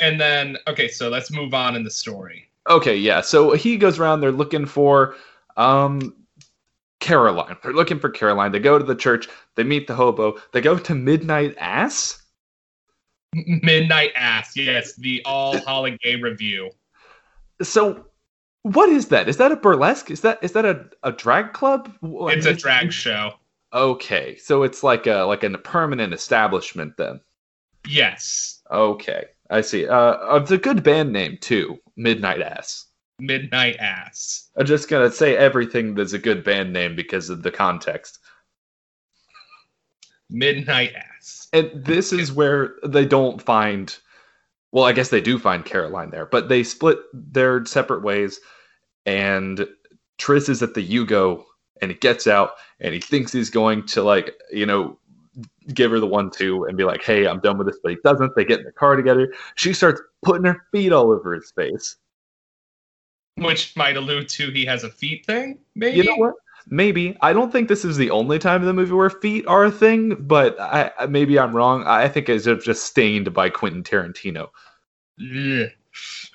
And then, okay, so let's move on in the story. Okay, yeah. So he goes around. They're looking for um, Caroline. They're looking for Caroline. They go to the church. They meet the hobo. They go to Midnight Ass. Midnight Ass, yes, the all holiday review. So, what is that? Is that a burlesque? Is that is that a, a drag club? It's a drag show. Okay, so it's like a like a permanent establishment then. Yes, Okay, I see. Uh, it's a good band name too. Midnight Ass. Midnight Ass. I'm just gonna say everything that's a good band name because of the context. Midnight Ass. And this is where they don't find. Well, I guess they do find Caroline there, but they split their separate ways. And Tris is at the Yugo, and he gets out, and he thinks he's going to like, you know, give her the one two and be like, "Hey, I'm done with this," but he doesn't. They get in the car together. She starts putting her feet all over his face. Which might allude to he has a feet thing, maybe? You know what? Maybe I don't think this is the only time in the movie where feet are a thing, but I, maybe I'm wrong. I think it's just stained by Quentin Tarantino. Yeah.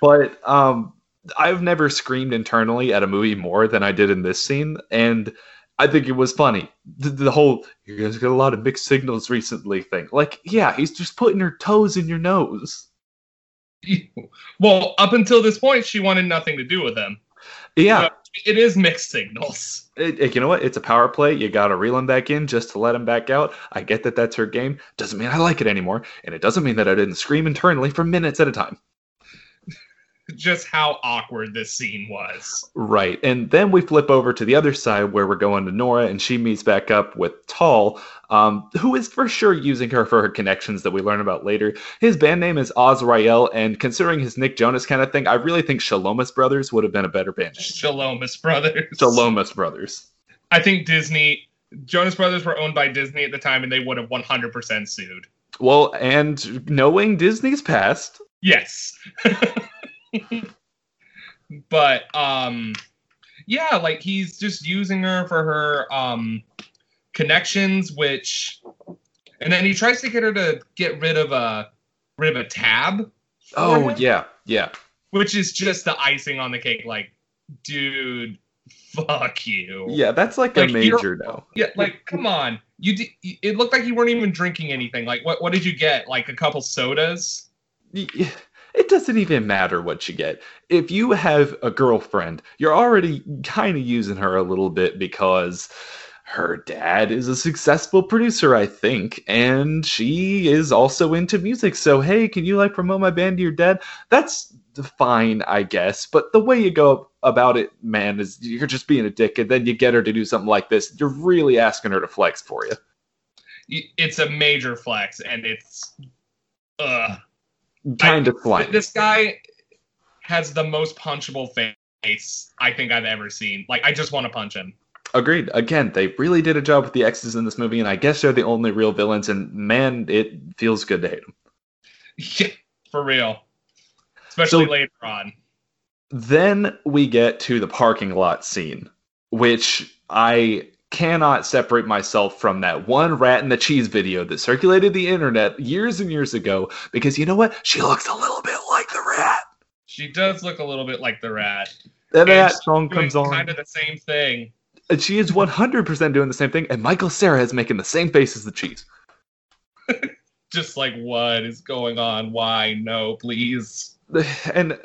But um, I've never screamed internally at a movie more than I did in this scene, and I think it was funny. The, the whole you guys got a lot of mixed signals recently thing. Like, yeah, he's just putting her toes in your nose. well, up until this point, she wanted nothing to do with him. Yeah, So it is mixed signals. it, it- you know what? It's a power play. You got to reel him back in just to let him back out. I get that that's her game. Doesn't mean I like it anymore, and it doesn't mean that I didn't scream internally for minutes at a time. Just how awkward this scene was. Right. And then we flip over to the other side where we're going to Nora, and she meets back up with Tal, um, who is for sure using her for her connections that we learn about later. His band name is Azrael, and considering his Nick Jonas kind of thing, I really think Shalomus Brothers would have been a better band name. Shalomus Brothers. Shalomus Brothers. I think Disney, Jonas Brothers were owned by Disney at the time, and they would have 100% sued. Well, and knowing Disney's past, Yes. but um yeah, like he's just using her for her um connections which and then he tries to get her to get rid of a rid of a tab. oh him, yeah, yeah. Which is just the icing on the cake like dude fuck you. Yeah, that's like, Like, a major no. Yeah, like come on. You di- it looked like you weren't even drinking anything. Like what what did you get? Like a couple sodas? Y- It doesn't even matter what you get. If you have a girlfriend, you're already kind of using her a little bit because her dad is a successful producer, I think, and she is also into music. So, hey, can you like promote my band to your dad? That's fine, I guess. But the way you go about it, man, is you're just being a dick, and then you get her to do something like this. You're really asking her to flex for you. It's a major flex and it's uh Kind of slimy. This guy has the most punchable face I think I've ever seen. Like I just want to punch him. Agreed. Again, they really did a job with the X's in this movie, and I guess they're the only real villains. And man, it feels good to hate them. Yeah, for real. Especially So- later on. Then we get to the parking lot scene, which I cannot separate myself from that one rat in the cheese video that circulated the internet years and years ago. Because you know what? She looks a little bit like the rat. She does look a little bit like the rat. That she's song comes on. Kind of the same thing. And she is 100% doing the same thing. And Michael Cera is making the same face as the cheese. Just like what is going on? Why? No, please. and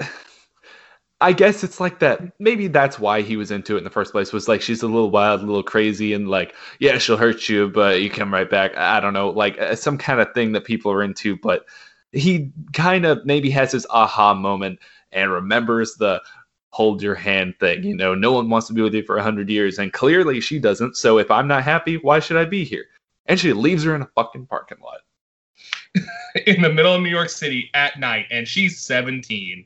I guess it's like that. Maybe that's why he was into it in the first place. Was like she's a little wild, a little crazy, and like yeah, she'll hurt you, but you come right back. I don't know, like uh, some kind of thing that people are into. But he kind of maybe has his aha moment and remembers the hold your hand thing. You know, no one wants to be with you for a hundred years, and clearly she doesn't. So if I'm not happy, why should I be here? And she leaves her in a fucking parking lot. In the middle of New York City at night, and she's 17.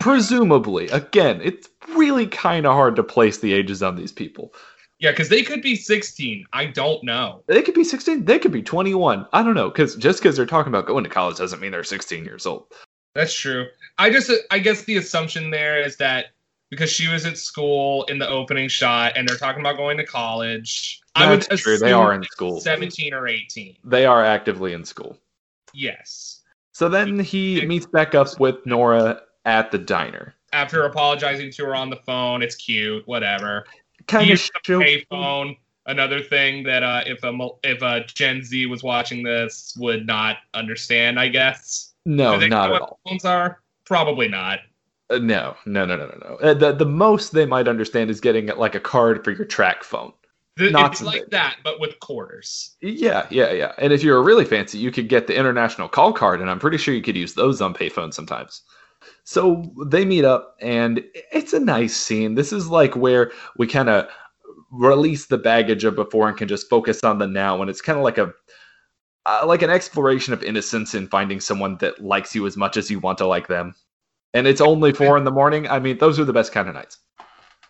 Presumably, again, it's really kind of hard to place the ages on these people. Yeah, because they could be 16. I don't know. They could be 16, they could be 21. I don't know, because just because they're talking about going to college doesn't mean they're 16 years old. That's true. I just, I guess the assumption there is that because she was at school in the opening shot and they're talking about going to college, I would That's true. assume They are in school. 17 or 18. They are actively in school. Yes. So then he meets back up with Nora at the diner. After apologizing to her on the phone, it's cute, whatever. Kind He of used the show. payphone. Another thing that uh, if a if a Gen Z was watching this would not understand, I guess. No, not at all. Phones are probably not. Uh, no, no, no, no, no, no. Uh, the, the most they might understand is getting like a card for your TracFone. Th- Not it's like big. that, but with quarters. Yeah, yeah, yeah. And if you're really fancy, you could get the international call card, and I'm pretty sure you could use those on payphones sometimes. So they meet up, and it's a nice scene. This is like where we kind of release the baggage of before and can just focus on the now. And it's kind of like a uh, like an exploration of innocence in finding someone that likes you as much as you want to like them. And it's only four in the morning. I mean, those are the best kind of nights.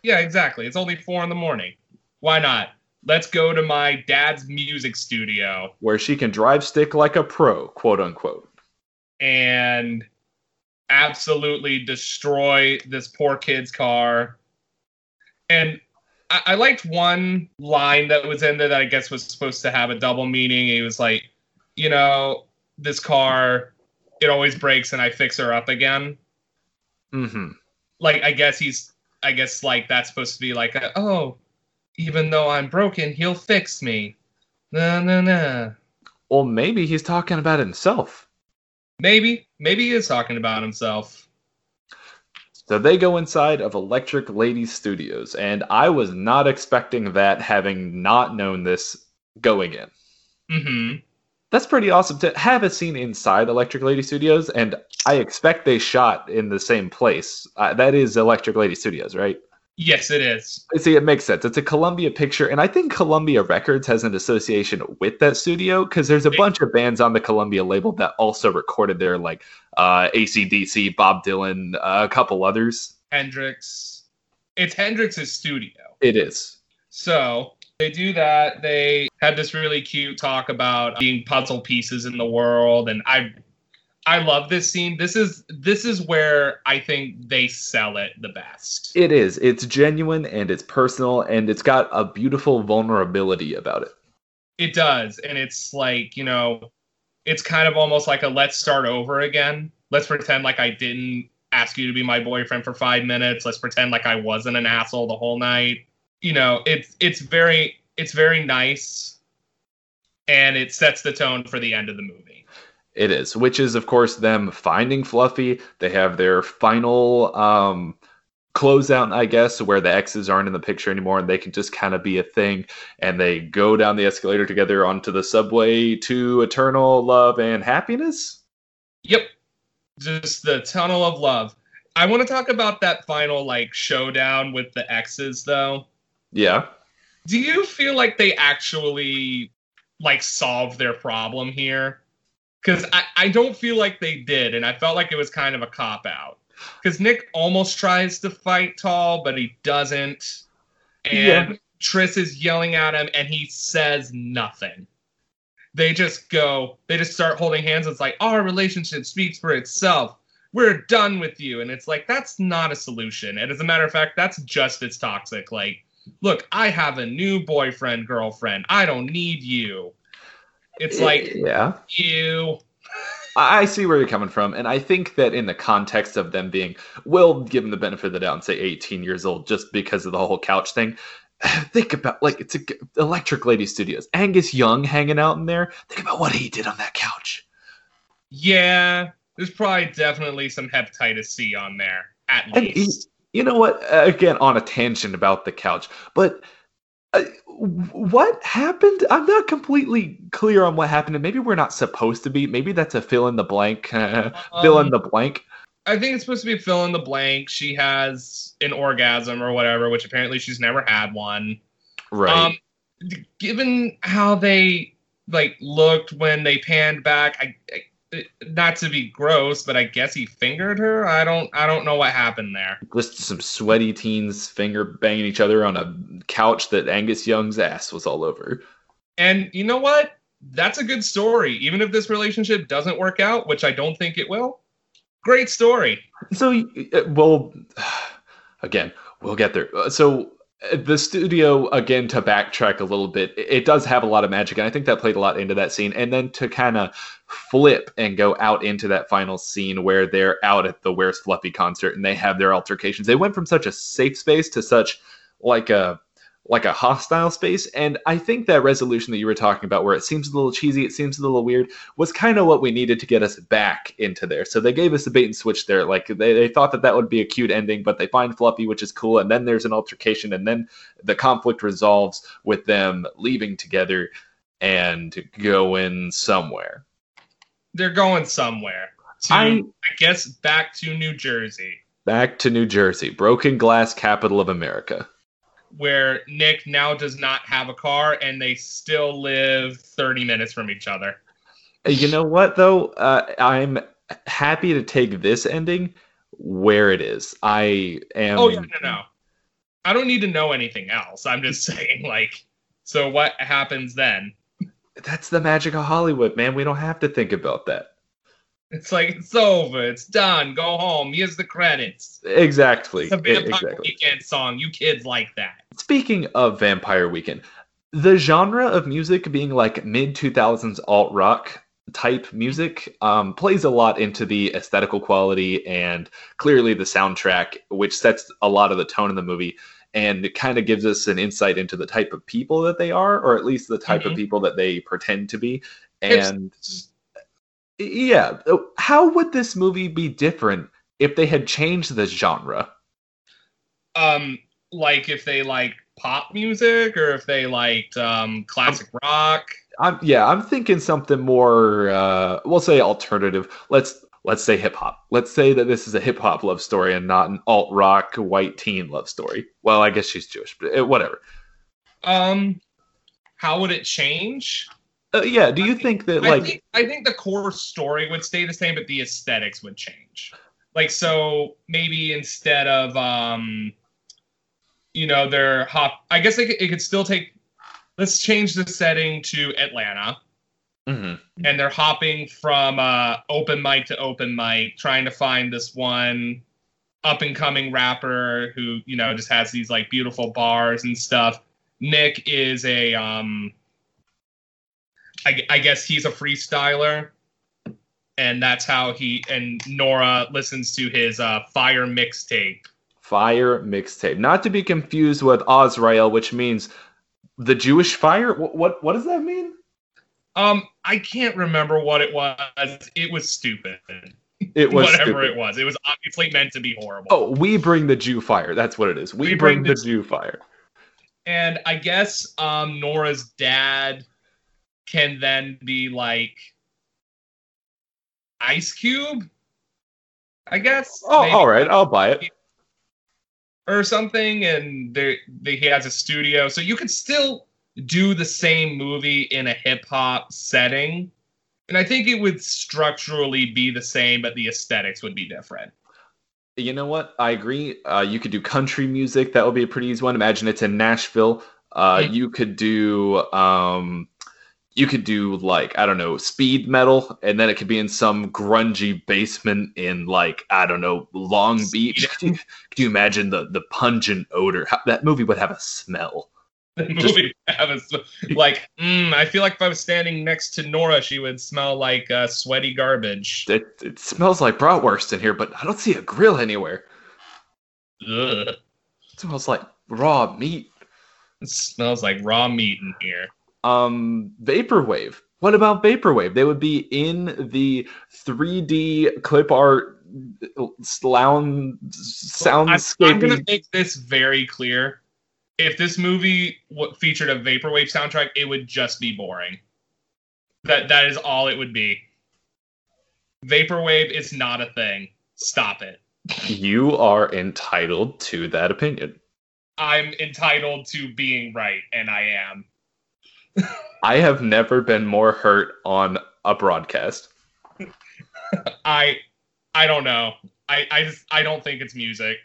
Yeah, exactly. It's only four in the morning. Why not? Let's go to my dad's music studio Where she can drive stick like a pro, quote unquote. and absolutely destroy this poor kid's car. And I, I liked one line that was in there that I guess was supposed to have a double meaning. He was like, you know, this car, it always breaks and I fix her up again. Mm-hmm. Like, I guess he's, I guess like that's supposed to be like, a, oh, even though I'm broken, he'll fix me. Na na na. Well, maybe he's talking about himself. Maybe, maybe he is talking about himself. So they go inside of Electric Lady Studios, and I was not expecting that, having not known this going in. Mm-hmm. That's pretty awesome to have a scene inside Electric Lady Studios, and I expect they shot in the same place. Uh, that is Electric Lady Studios, right? Yes, it is. See, it makes sense. It's a Columbia picture, and I think Columbia Records has an association with that studio because there's a bunch of bands on the Columbia label that also recorded there, like uh, ACDC, Bob Dylan, uh, a couple others. Hendrix. It's Hendrix's studio. It is. So they do that. They had this really cute talk about being puzzle pieces in the world, and I, I love this scene. This is this is where I think they sell it the best. It is. It's genuine and it's personal, and it's got a beautiful vulnerability about it. It does, and it's like you know, it's kind of almost like a let's start over again. Let's pretend like I didn't ask you to be my boyfriend for five minutes. Let's pretend like I wasn't an asshole the whole night. You know, it's it's very it's very nice, and it sets the tone for the end of the movie. It is, which is of course them finding Fluffy. They have their final um closeout, I guess, where the exes aren't in the picture anymore and they can just kind of be a thing. And they go down the escalator together onto the subway to eternal love and happiness. Yep. Just the tunnel of love. I want to talk about that final like showdown with the exes though. Yeah. Do you feel like they actually like solved their problem here? Because I, I don't feel like they did, and I felt like it was kind of a cop out. Because Nick almost tries to fight Tal, but he doesn't. And Yeah. Tris is yelling at him, and he says nothing. They just go, they just start holding hands. It's like, our relationship speaks for itself. We're done with you. And it's like, that's not a solution. And as a matter of fact, that's just as toxic. Like, look, I have a new boyfriend, girlfriend. I don't need you. It's like, yeah. you. I see where you're coming from, and I think that in the context of them being, we'll give them the benefit of the doubt and say 18 years old, just because of the whole couch thing. Think about like it's a Electric Lady Studios. Angus Young hanging out in there. Think about what he did on that couch. Yeah, there's probably definitely some hepatitis C on there, at And he- least. you know what? Again, on a tangent about the couch, but what happened? I'm not completely clear on what happened, and maybe we're not supposed to be. Maybe that's a fill in the blank. fill in Um, the blank. I think it's supposed to be fill in the blank. She has an orgasm or whatever, which apparently she's never had one. Right. Um, given how they like looked when they panned back, I, I not to be gross, but I guess he fingered her. I don't I don't know what happened there. Just some sweaty teens finger banging each other on a couch that Angus Young's ass was all over. And you know what? That's a good story. Even if this relationship doesn't work out, which I don't think it will. Great story. So, uh, well, again, we'll get there. Uh, So, the studio, again, to backtrack a little bit, it- does have a lot of magic, and I think that played a lot into that scene. And then to kind of flip and go out into that final scene where they're out at the Where's Fluffy concert and they have their altercations. They went from such a safe space to such like a like a hostile space. And i think that resolution that you were talking about where it seems a little cheesy it seems a little weird was kind of what we needed to get us back into there. So they gave us a bait and switch there. Like they, they thought that that would be a cute ending but they find fluffy which is cool and then there's an altercation and then the conflict resolves with them leaving together and going somewhere. They're going somewhere. To, I- I guess back to New Jersey. back to new jersey. Broken glass capital of america where Nick now does not have a car and they still live 30 minutes from each other. You know what though? Uh, I'm happy to take this ending where it is. I am. oh, yeah, no, no. I don't need to know anything else. I'm just saying, like, so what happens then? That's the magic of Hollywood, man. We don't have to think about that. It's like, it's over. It's done. Go home. Here's the credits. Exactly. It's a Vampire exactly. Weekend song. You kids like that. Speaking of Vampire Weekend, the genre of music being like mid 2000s alt rock type music um, plays a lot into the aesthetical quality and clearly the soundtrack, which sets a lot of the tone in the movie. and it kind of gives us an insight into the type of people that they are, or at least the type Mhm. of people that they pretend to be. It's- And yeah, how would this movie be different if they had changed the genre? Um, like if they like pop music or if they liked um classic rock. I'm yeah, I'm thinking something more uh we'll say alternative. Let's let's say hip hop. Let's say that this is a hip hop love story and not an alt rock white teen love story. Well, I guess she's Jewish, but uh, whatever. Um, how would it change? Uh, yeah, do you think that I like think I think the core story would stay the same, but the aesthetics would change. Like so, maybe instead of um, you know, they're hop. I guess it could, it could still take. Let's change the setting to Atlanta, Mhm. and they're hopping from uh, open mic to open mic, trying to find this one up and coming rapper who you know just has these like beautiful bars and stuff. Nick is a um, I, I guess he's a freestyler, and that's how he and Nora listens to his uh, fire mixtape. fire mixtape? Not to be confused with Azrael, which means the Jewish fire. What what, what does that mean? Um, I can't remember what it was. It was stupid. It was Whatever stupid. it was, it was obviously meant to be horrible. Oh, we bring the Jew fire. That's what it is. We, We bring, bring the the- Jew fire. And I guess um, Nora's dad can then be like Ice Cube. I guess. Oh, maybe. all right, I'll buy it. or something, and there they, he has a studio, so you could still do the same movie in a hip hop setting, and I think it would structurally be the same, but the aesthetics would be different. You know what? I agree. Uh, you could do country music. That would be a pretty easy one. Imagine it's in Nashville. Uh, Mm. You could do, um, you could do like I don't know, speed metal, and then it could be in some grungy basement in like I don't know, Long Beach. Could you, could you imagine the the pungent odor? How, that movie would have a smell. The movie would have a, like, mm, I feel like if I was standing next to Nora, she would smell like uh, sweaty garbage. It, it smells like bratwurst in here, but I don't see a grill anywhere. Ugh. It smells like raw meat. It smells like raw meat in here. Um vaporwave what about vaporwave they would be in the 3d clip art sound I'm, I'm gonna make this very clear. If this movie w- featured a vaporwave soundtrack, it would just be boring. That that is all it would be. Vaporwave is not a thing. Stop it. you are entitled to that opinion I'm entitled to being right, and I am. I have never been more hurt on a broadcast I I don't know. I I just I don't think it's music.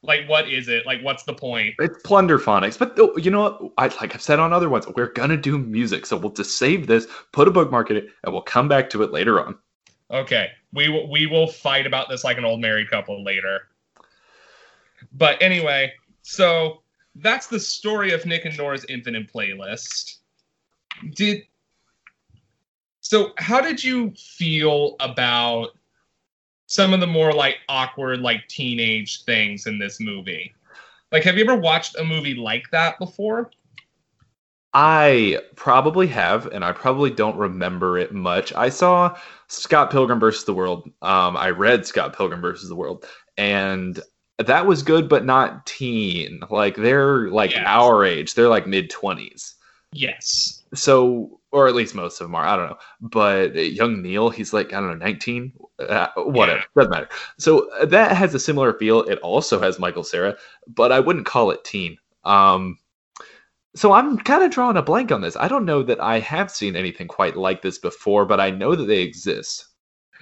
Like, what is it? Like, what's the point? it's plunderphonics but oh, you know what I, like i've said on other ones we're gonna do music so we'll just save this put a bookmark in it and we'll come back to it later on Okay, we will we will fight about this like an old married couple later. But anyway, so that's the story of Nick and Nora's Infinite Playlist. Did so? How did you feel about some of the more like awkward, like teenage things in this movie? Like, have you ever watched a movie like that before? I probably have, and I probably don't remember it much. I saw Scott Pilgrim versus the World. Um, I read Scott Pilgrim versus the World, and that was good, but not teen. Like they're like Yes. our age. They're like mid twenties. Yes. So, or at least most of them are. I don't know. But young Neil, he's like I don't know, nineteen. Uh, whatever, Yeah. doesn't matter. So uh, that has a similar feel. It also has Michael Cera, but I wouldn't call it teen. Um, so I'm kind of drawing a blank on this. I don't know that I have seen anything quite like this before, but I know that they exist.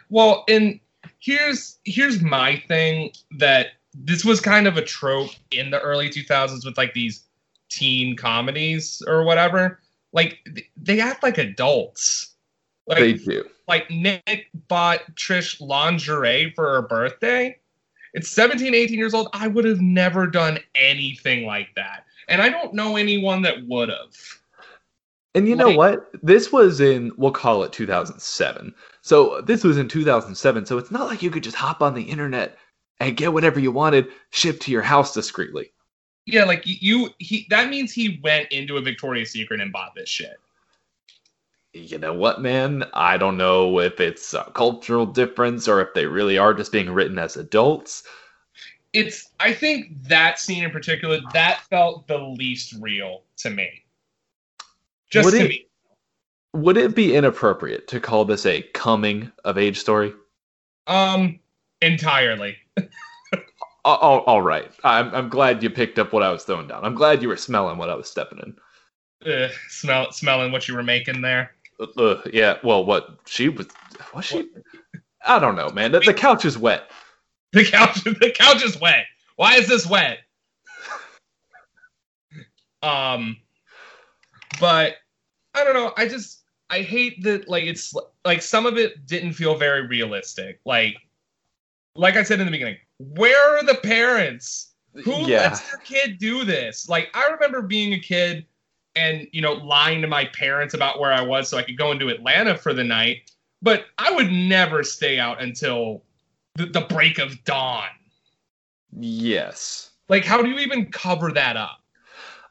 Well, and here's here's my thing that this was kind of a trope in the early 2000s with like these teen comedies or whatever. Like they act like adults. Like they do. like Nick bought Trish lingerie for her birthday. It's 17, 18 years old. I would have never done anything like that. And I don't know anyone that would have. And you know Like- what? This was in we'll call it 2007. So this was in 2007. So it's not like you could just hop on the internet and get whatever you wanted shipped to your house discreetly. Yeah, like you he that means he went into a Victoria's Secret and bought this shit. You know what, man? I don't know if it's a cultural difference or if they really are just being written as adults. It's I think that scene in particular that felt the least real to me. Just Would to it- me. Would it be inappropriate to call this a coming of age story? Um entirely. Oh, oh, all right. I'm, I'm glad you picked up what I was throwing down. I'm glad you were smelling what I was stepping in. Ugh, smell smelling what you were making there. Uh, uh, yeah, well, what she was, was she? I don't know, man. The, the couch is wet. The couch the couch is wet. Why is this wet? um but I don't know, I just I hate that like it's like some of it didn't feel very realistic. Like like I said in the beginning, where are the parents? Who yeah, lets their kid do this? Like I remember being a kid and you know lying to my parents about where I was so I could go into Atlanta for the night, but I would never stay out until the, the break of dawn. yes. Like how do you even cover that up?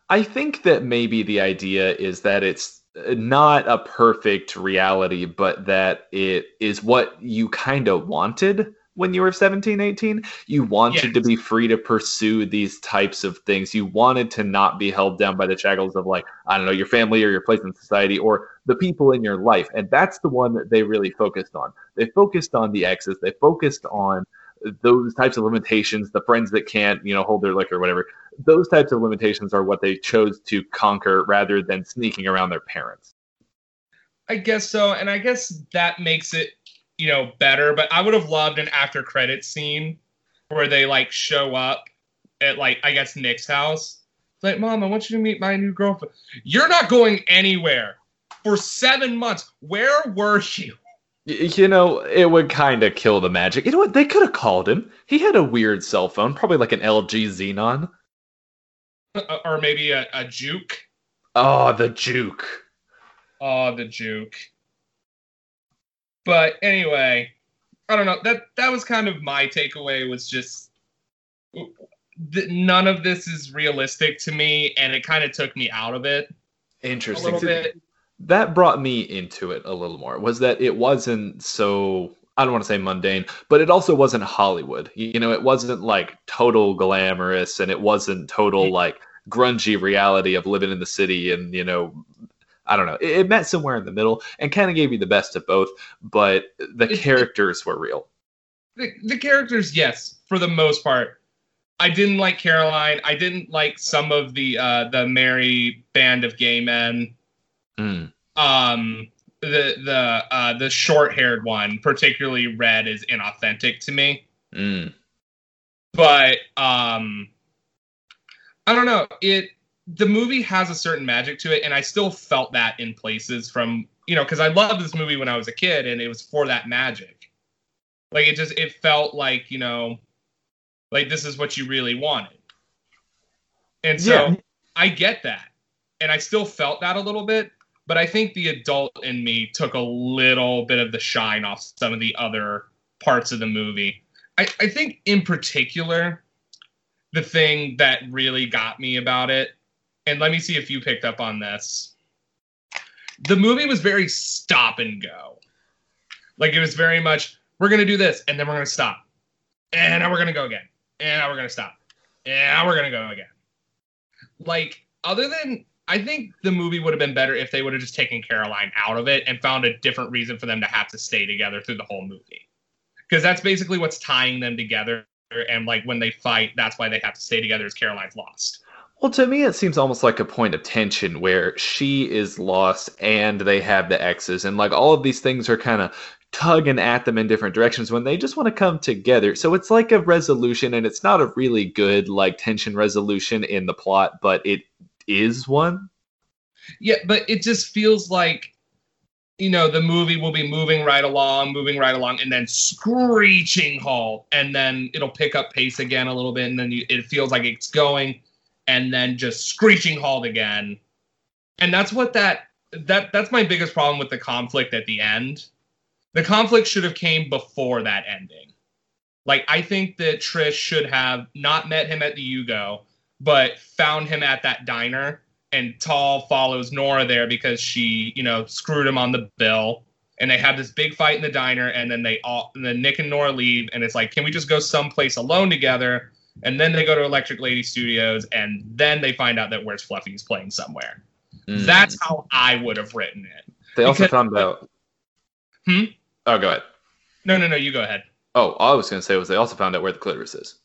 I think that maybe the idea is that it's not a perfect reality, but that it is what you kind of wanted when you were 17, 18. You wanted to be free to pursue these types of things. You wanted to not be held down by the shackles of, like, I don't know, your family or your place in society or the people in your life. And that's the one that they really focused on. They focused on the exes, they focused on those types of limitations, the friends that can't, you know, hold their liquor, whatever those types of limitations are what they chose to conquer rather than sneaking around their parents. I guess so, and I guess that makes it, you know, better. But I would have loved an after credit scene where they like show up at like I guess Nick's house. It's like, Mom, I want you to meet my new girlfriend. You're not going anywhere for seven months. Where were you? You know, it would kind of kill the magic. You know what? They could have called him. He had a weird cell phone, probably like an LG Xenon. Uh, or maybe a, a juke. Oh, the juke. Oh, the juke. But anyway, I don't know. That that was kind of my takeaway. Was just th- none of this is realistic to me, and it kind of took me out of it Interesting. little bit. That brought me into it a little more. Was that it wasn't so I don't want to say mundane, but it also wasn't Hollywood. You know, it wasn't like total glamorous and it wasn't total like grungy reality of living in the city and, you know, I don't know. It, it met somewhere in the middle and kind of gave you the best of both, but the It- characters were real. The, the characters, yes, for the most part. I didn't like Caroline. I didn't like some of the uh, the merry band of gay men. Mm. um the the uh the short haired one particularly red is inauthentic to me Mm. but um i don't know it the movie has a certain magic to it and i still felt that in places from you know because i loved this movie when i was a kid and it was for that magic. Like it just it felt like you know like this is what you really wanted. And so Yeah. i get that and i still felt that a little bit but i think the adult in me took a little bit of the shine off some of the other parts of the movie. I, I think in particular the thing that really got me about it and let me see if you picked up on this. The movie was very stop and go. Like it was very much we're gonna do this and then we're gonna stop. And now we're gonna go again. And now we're gonna stop. And now we're gonna go again. Like other than i think the movie would have been better if they would have just taken caroline out of it and found a different reason for them to have to stay together through the whole movie. Because that's basically what's tying them together. And like when they fight that's why they have to stay together is caroline's lost Well, to me, it seems almost like a point of tension where she is lost and they have the X's, and like all of these things are kind of tugging at them in different directions when they just want to come together. So it's like a resolution, and it's not a really good like tension resolution in the plot, but it is one. Yeah, but it just feels like you know the movie will be moving right along, moving right along, and then screeching halt, and then it'll pick up pace again a little bit, and then you, it feels like it's going, and then just screeching halt again, and that's what that that that's my biggest problem with the conflict at the end. The conflict should have came before that ending. Like I think that Trish should have not met him at the Yugo, but found him at that diner. And Tal follows Nora there because she, you know, screwed him on the bill. And they have this big fight in the diner, and then they all, and then Nick and Nora leave, and it's like, can we just go someplace alone together? And then they go to Electric Lady Studios, and then they find out that Where's Fluffy is playing somewhere. Mm. That's how I would have written it. they also because- found out. Hmm? Oh, go ahead. No, no, no, you go ahead. Oh, all I was going to say was they also found out where the clitoris is.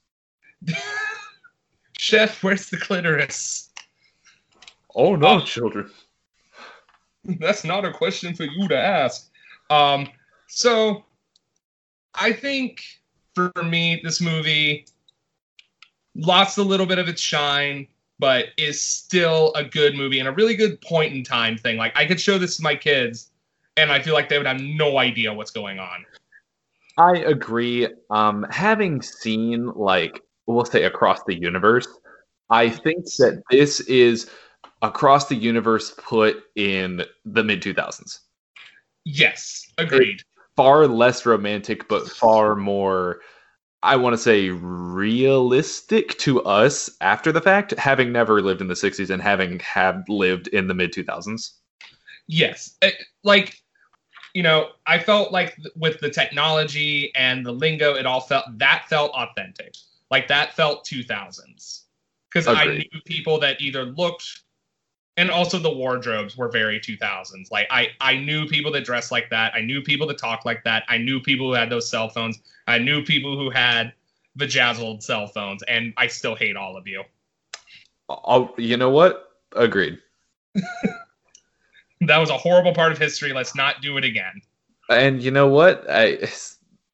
Chef, where's the clitoris? Oh no, children. That's not a question for you to ask. Um, so I think for me, this movie lost a little bit of its shine, but is still a good movie and a really good point in time thing. Like I could show this to my kids, and I feel like they would have no idea what's going on. I agree. Um, having seen like we'll say across the universe, I think that this is across the universe put in the mid two thousands. Yes, agreed. Far less romantic, but far more. I want to say realistic to us after the fact, having never lived in the '60s and having had lived in the mid 2000s. Yes, Eh, like you know, I felt like th- with the technology and the lingo, it all felt that felt authentic. Like that felt 2000s because I knew people that either looked, and also the wardrobes were very 2000s. Like I I knew people that dressed like that. I knew people that talked like that. I knew people who had those cell phones. I knew people who had bejazzled cell phones, and I still hate all of you. I'll, you know what? Agreed. That was a horrible part of history. Let's not do it again. And you know what? I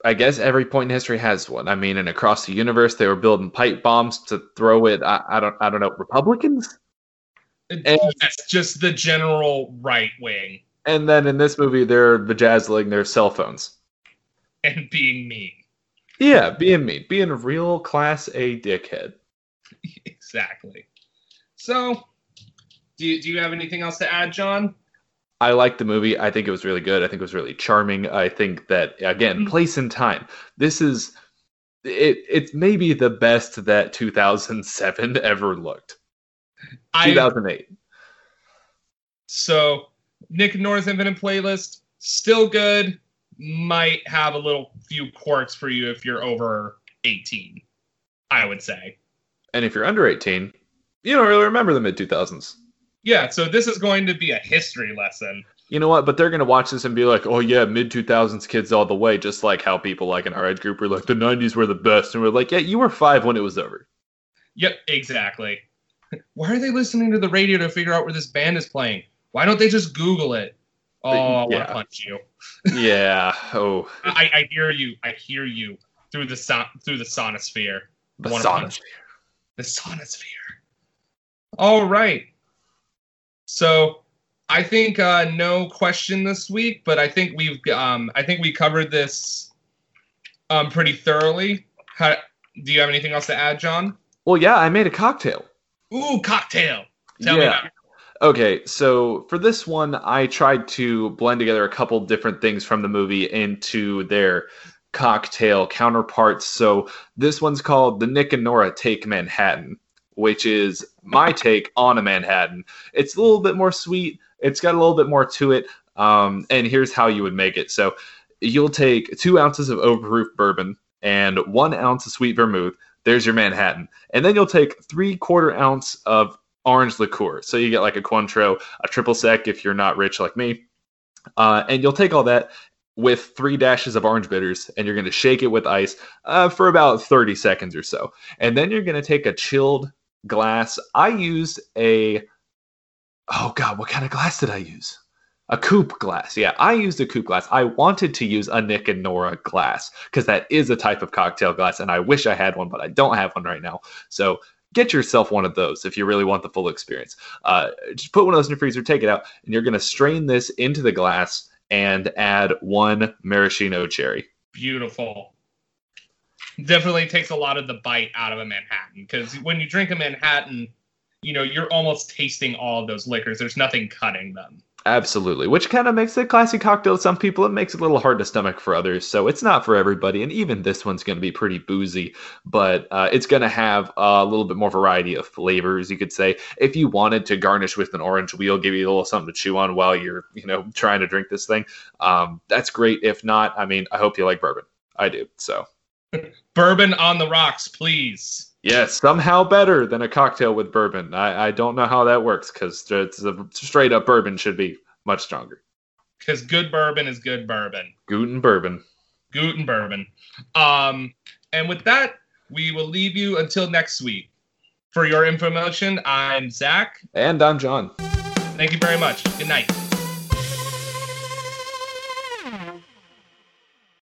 I guess every point in history has one. I mean, and across the universe, they were building pipe bombs to throw it. I, I don't I don't know Republicans. And- yes, just the general right wing And then in this movie, they're bejazzling their cell phones. and being mean. Yeah, being mean, being a real class A dickhead. exactly. So, do you, do you have anything else to add, John? I like the movie. I think it was really good. I think it was really charming. I think that again, Mhm. place and time. This is it. It's maybe the best that 2007 ever looked. I 2008. so Nick Norah's Infinite Playlist still good. Might have a little few quirks for you if you're over 18. I would say. And if you're under 18, you don't really remember the mid 2000s. Yeah. So this is going to be a history lesson. You know what? But they're gonna watch this and be like, "Oh yeah, mid 2000s kids all the way." Just like how people like in our age group were like, "The 90s were the best," and we're like, "Yeah, you were five when it was over." Yep, exactly. Why are they listening to the radio to figure out where this band is playing? Why don't they just Google it? Oh, I want to punch you. yeah. Oh, I, I hear you. I hear you through the son- through the sonosphere. the punch The sonosphere. All right. So I think uh, no question this week, but I think we've um, I think we covered this um, pretty thoroughly. How, do you have anything else to add, John? Well, yeah, I made a cocktail. Ooh, cocktail. Tell Yeah. Okay, so for this one, I tried to blend together a couple different things from the movie into their cocktail counterparts. So this one's called The Nick and Nora Take Manhattan, which is my take on a Manhattan. It's a little bit more sweet, it's got a little bit more to it. Um, and here's how you would make it. So you'll take two ounces of overproof bourbon and one ounce of sweet vermouth. There's your Manhattan. And then you'll take three quarter ounce of orange liqueur. So you get like a Cointreau, a triple sec if you're not rich like me. Uh, and you'll take all that with three dashes of orange bitters and you're going to shake it with ice uh, for about 30 seconds or so. And then you're going to take a chilled glass. I used a, oh God, what kind of glass did I use? A coupe glass. Yeah, I used a coupe glass. I wanted to use a Nick and Nora glass because that is a type of cocktail glass, and I wish I had one, but I don't have one right now. So get yourself one of those if you really want the full experience. Uh, just put one of those in your freezer, take it out, and you're going to strain this into the glass and add one maraschino cherry. Beautiful. Definitely takes a lot of the bite out of a Manhattan because when you drink a Manhattan, you know you're almost tasting all of those liquors. There's nothing cutting them. Absolutely, which kind of makes it a classy cocktail. to Some people it makes it a little hard to stomach for others, so it's not for everybody. And even this one's going to be pretty boozy, but uh, it's going to have a little bit more variety of flavors. You could say if you wanted to garnish with an orange wheel, give you a little something to chew on while you're you know trying to drink this thing. Um, that's great. If not, I mean, I hope you like bourbon. I do. So Bourbon on the rocks, please. Yes, somehow better than a cocktail with bourbon. I, I don't know how that works because straight up bourbon should be much stronger. Because good bourbon is good bourbon. Guten bourbon. Guten bourbon. Um, and with that, we will leave you until next week. For your information, I'm Zach. And I'm John. Thank you very much. Good night.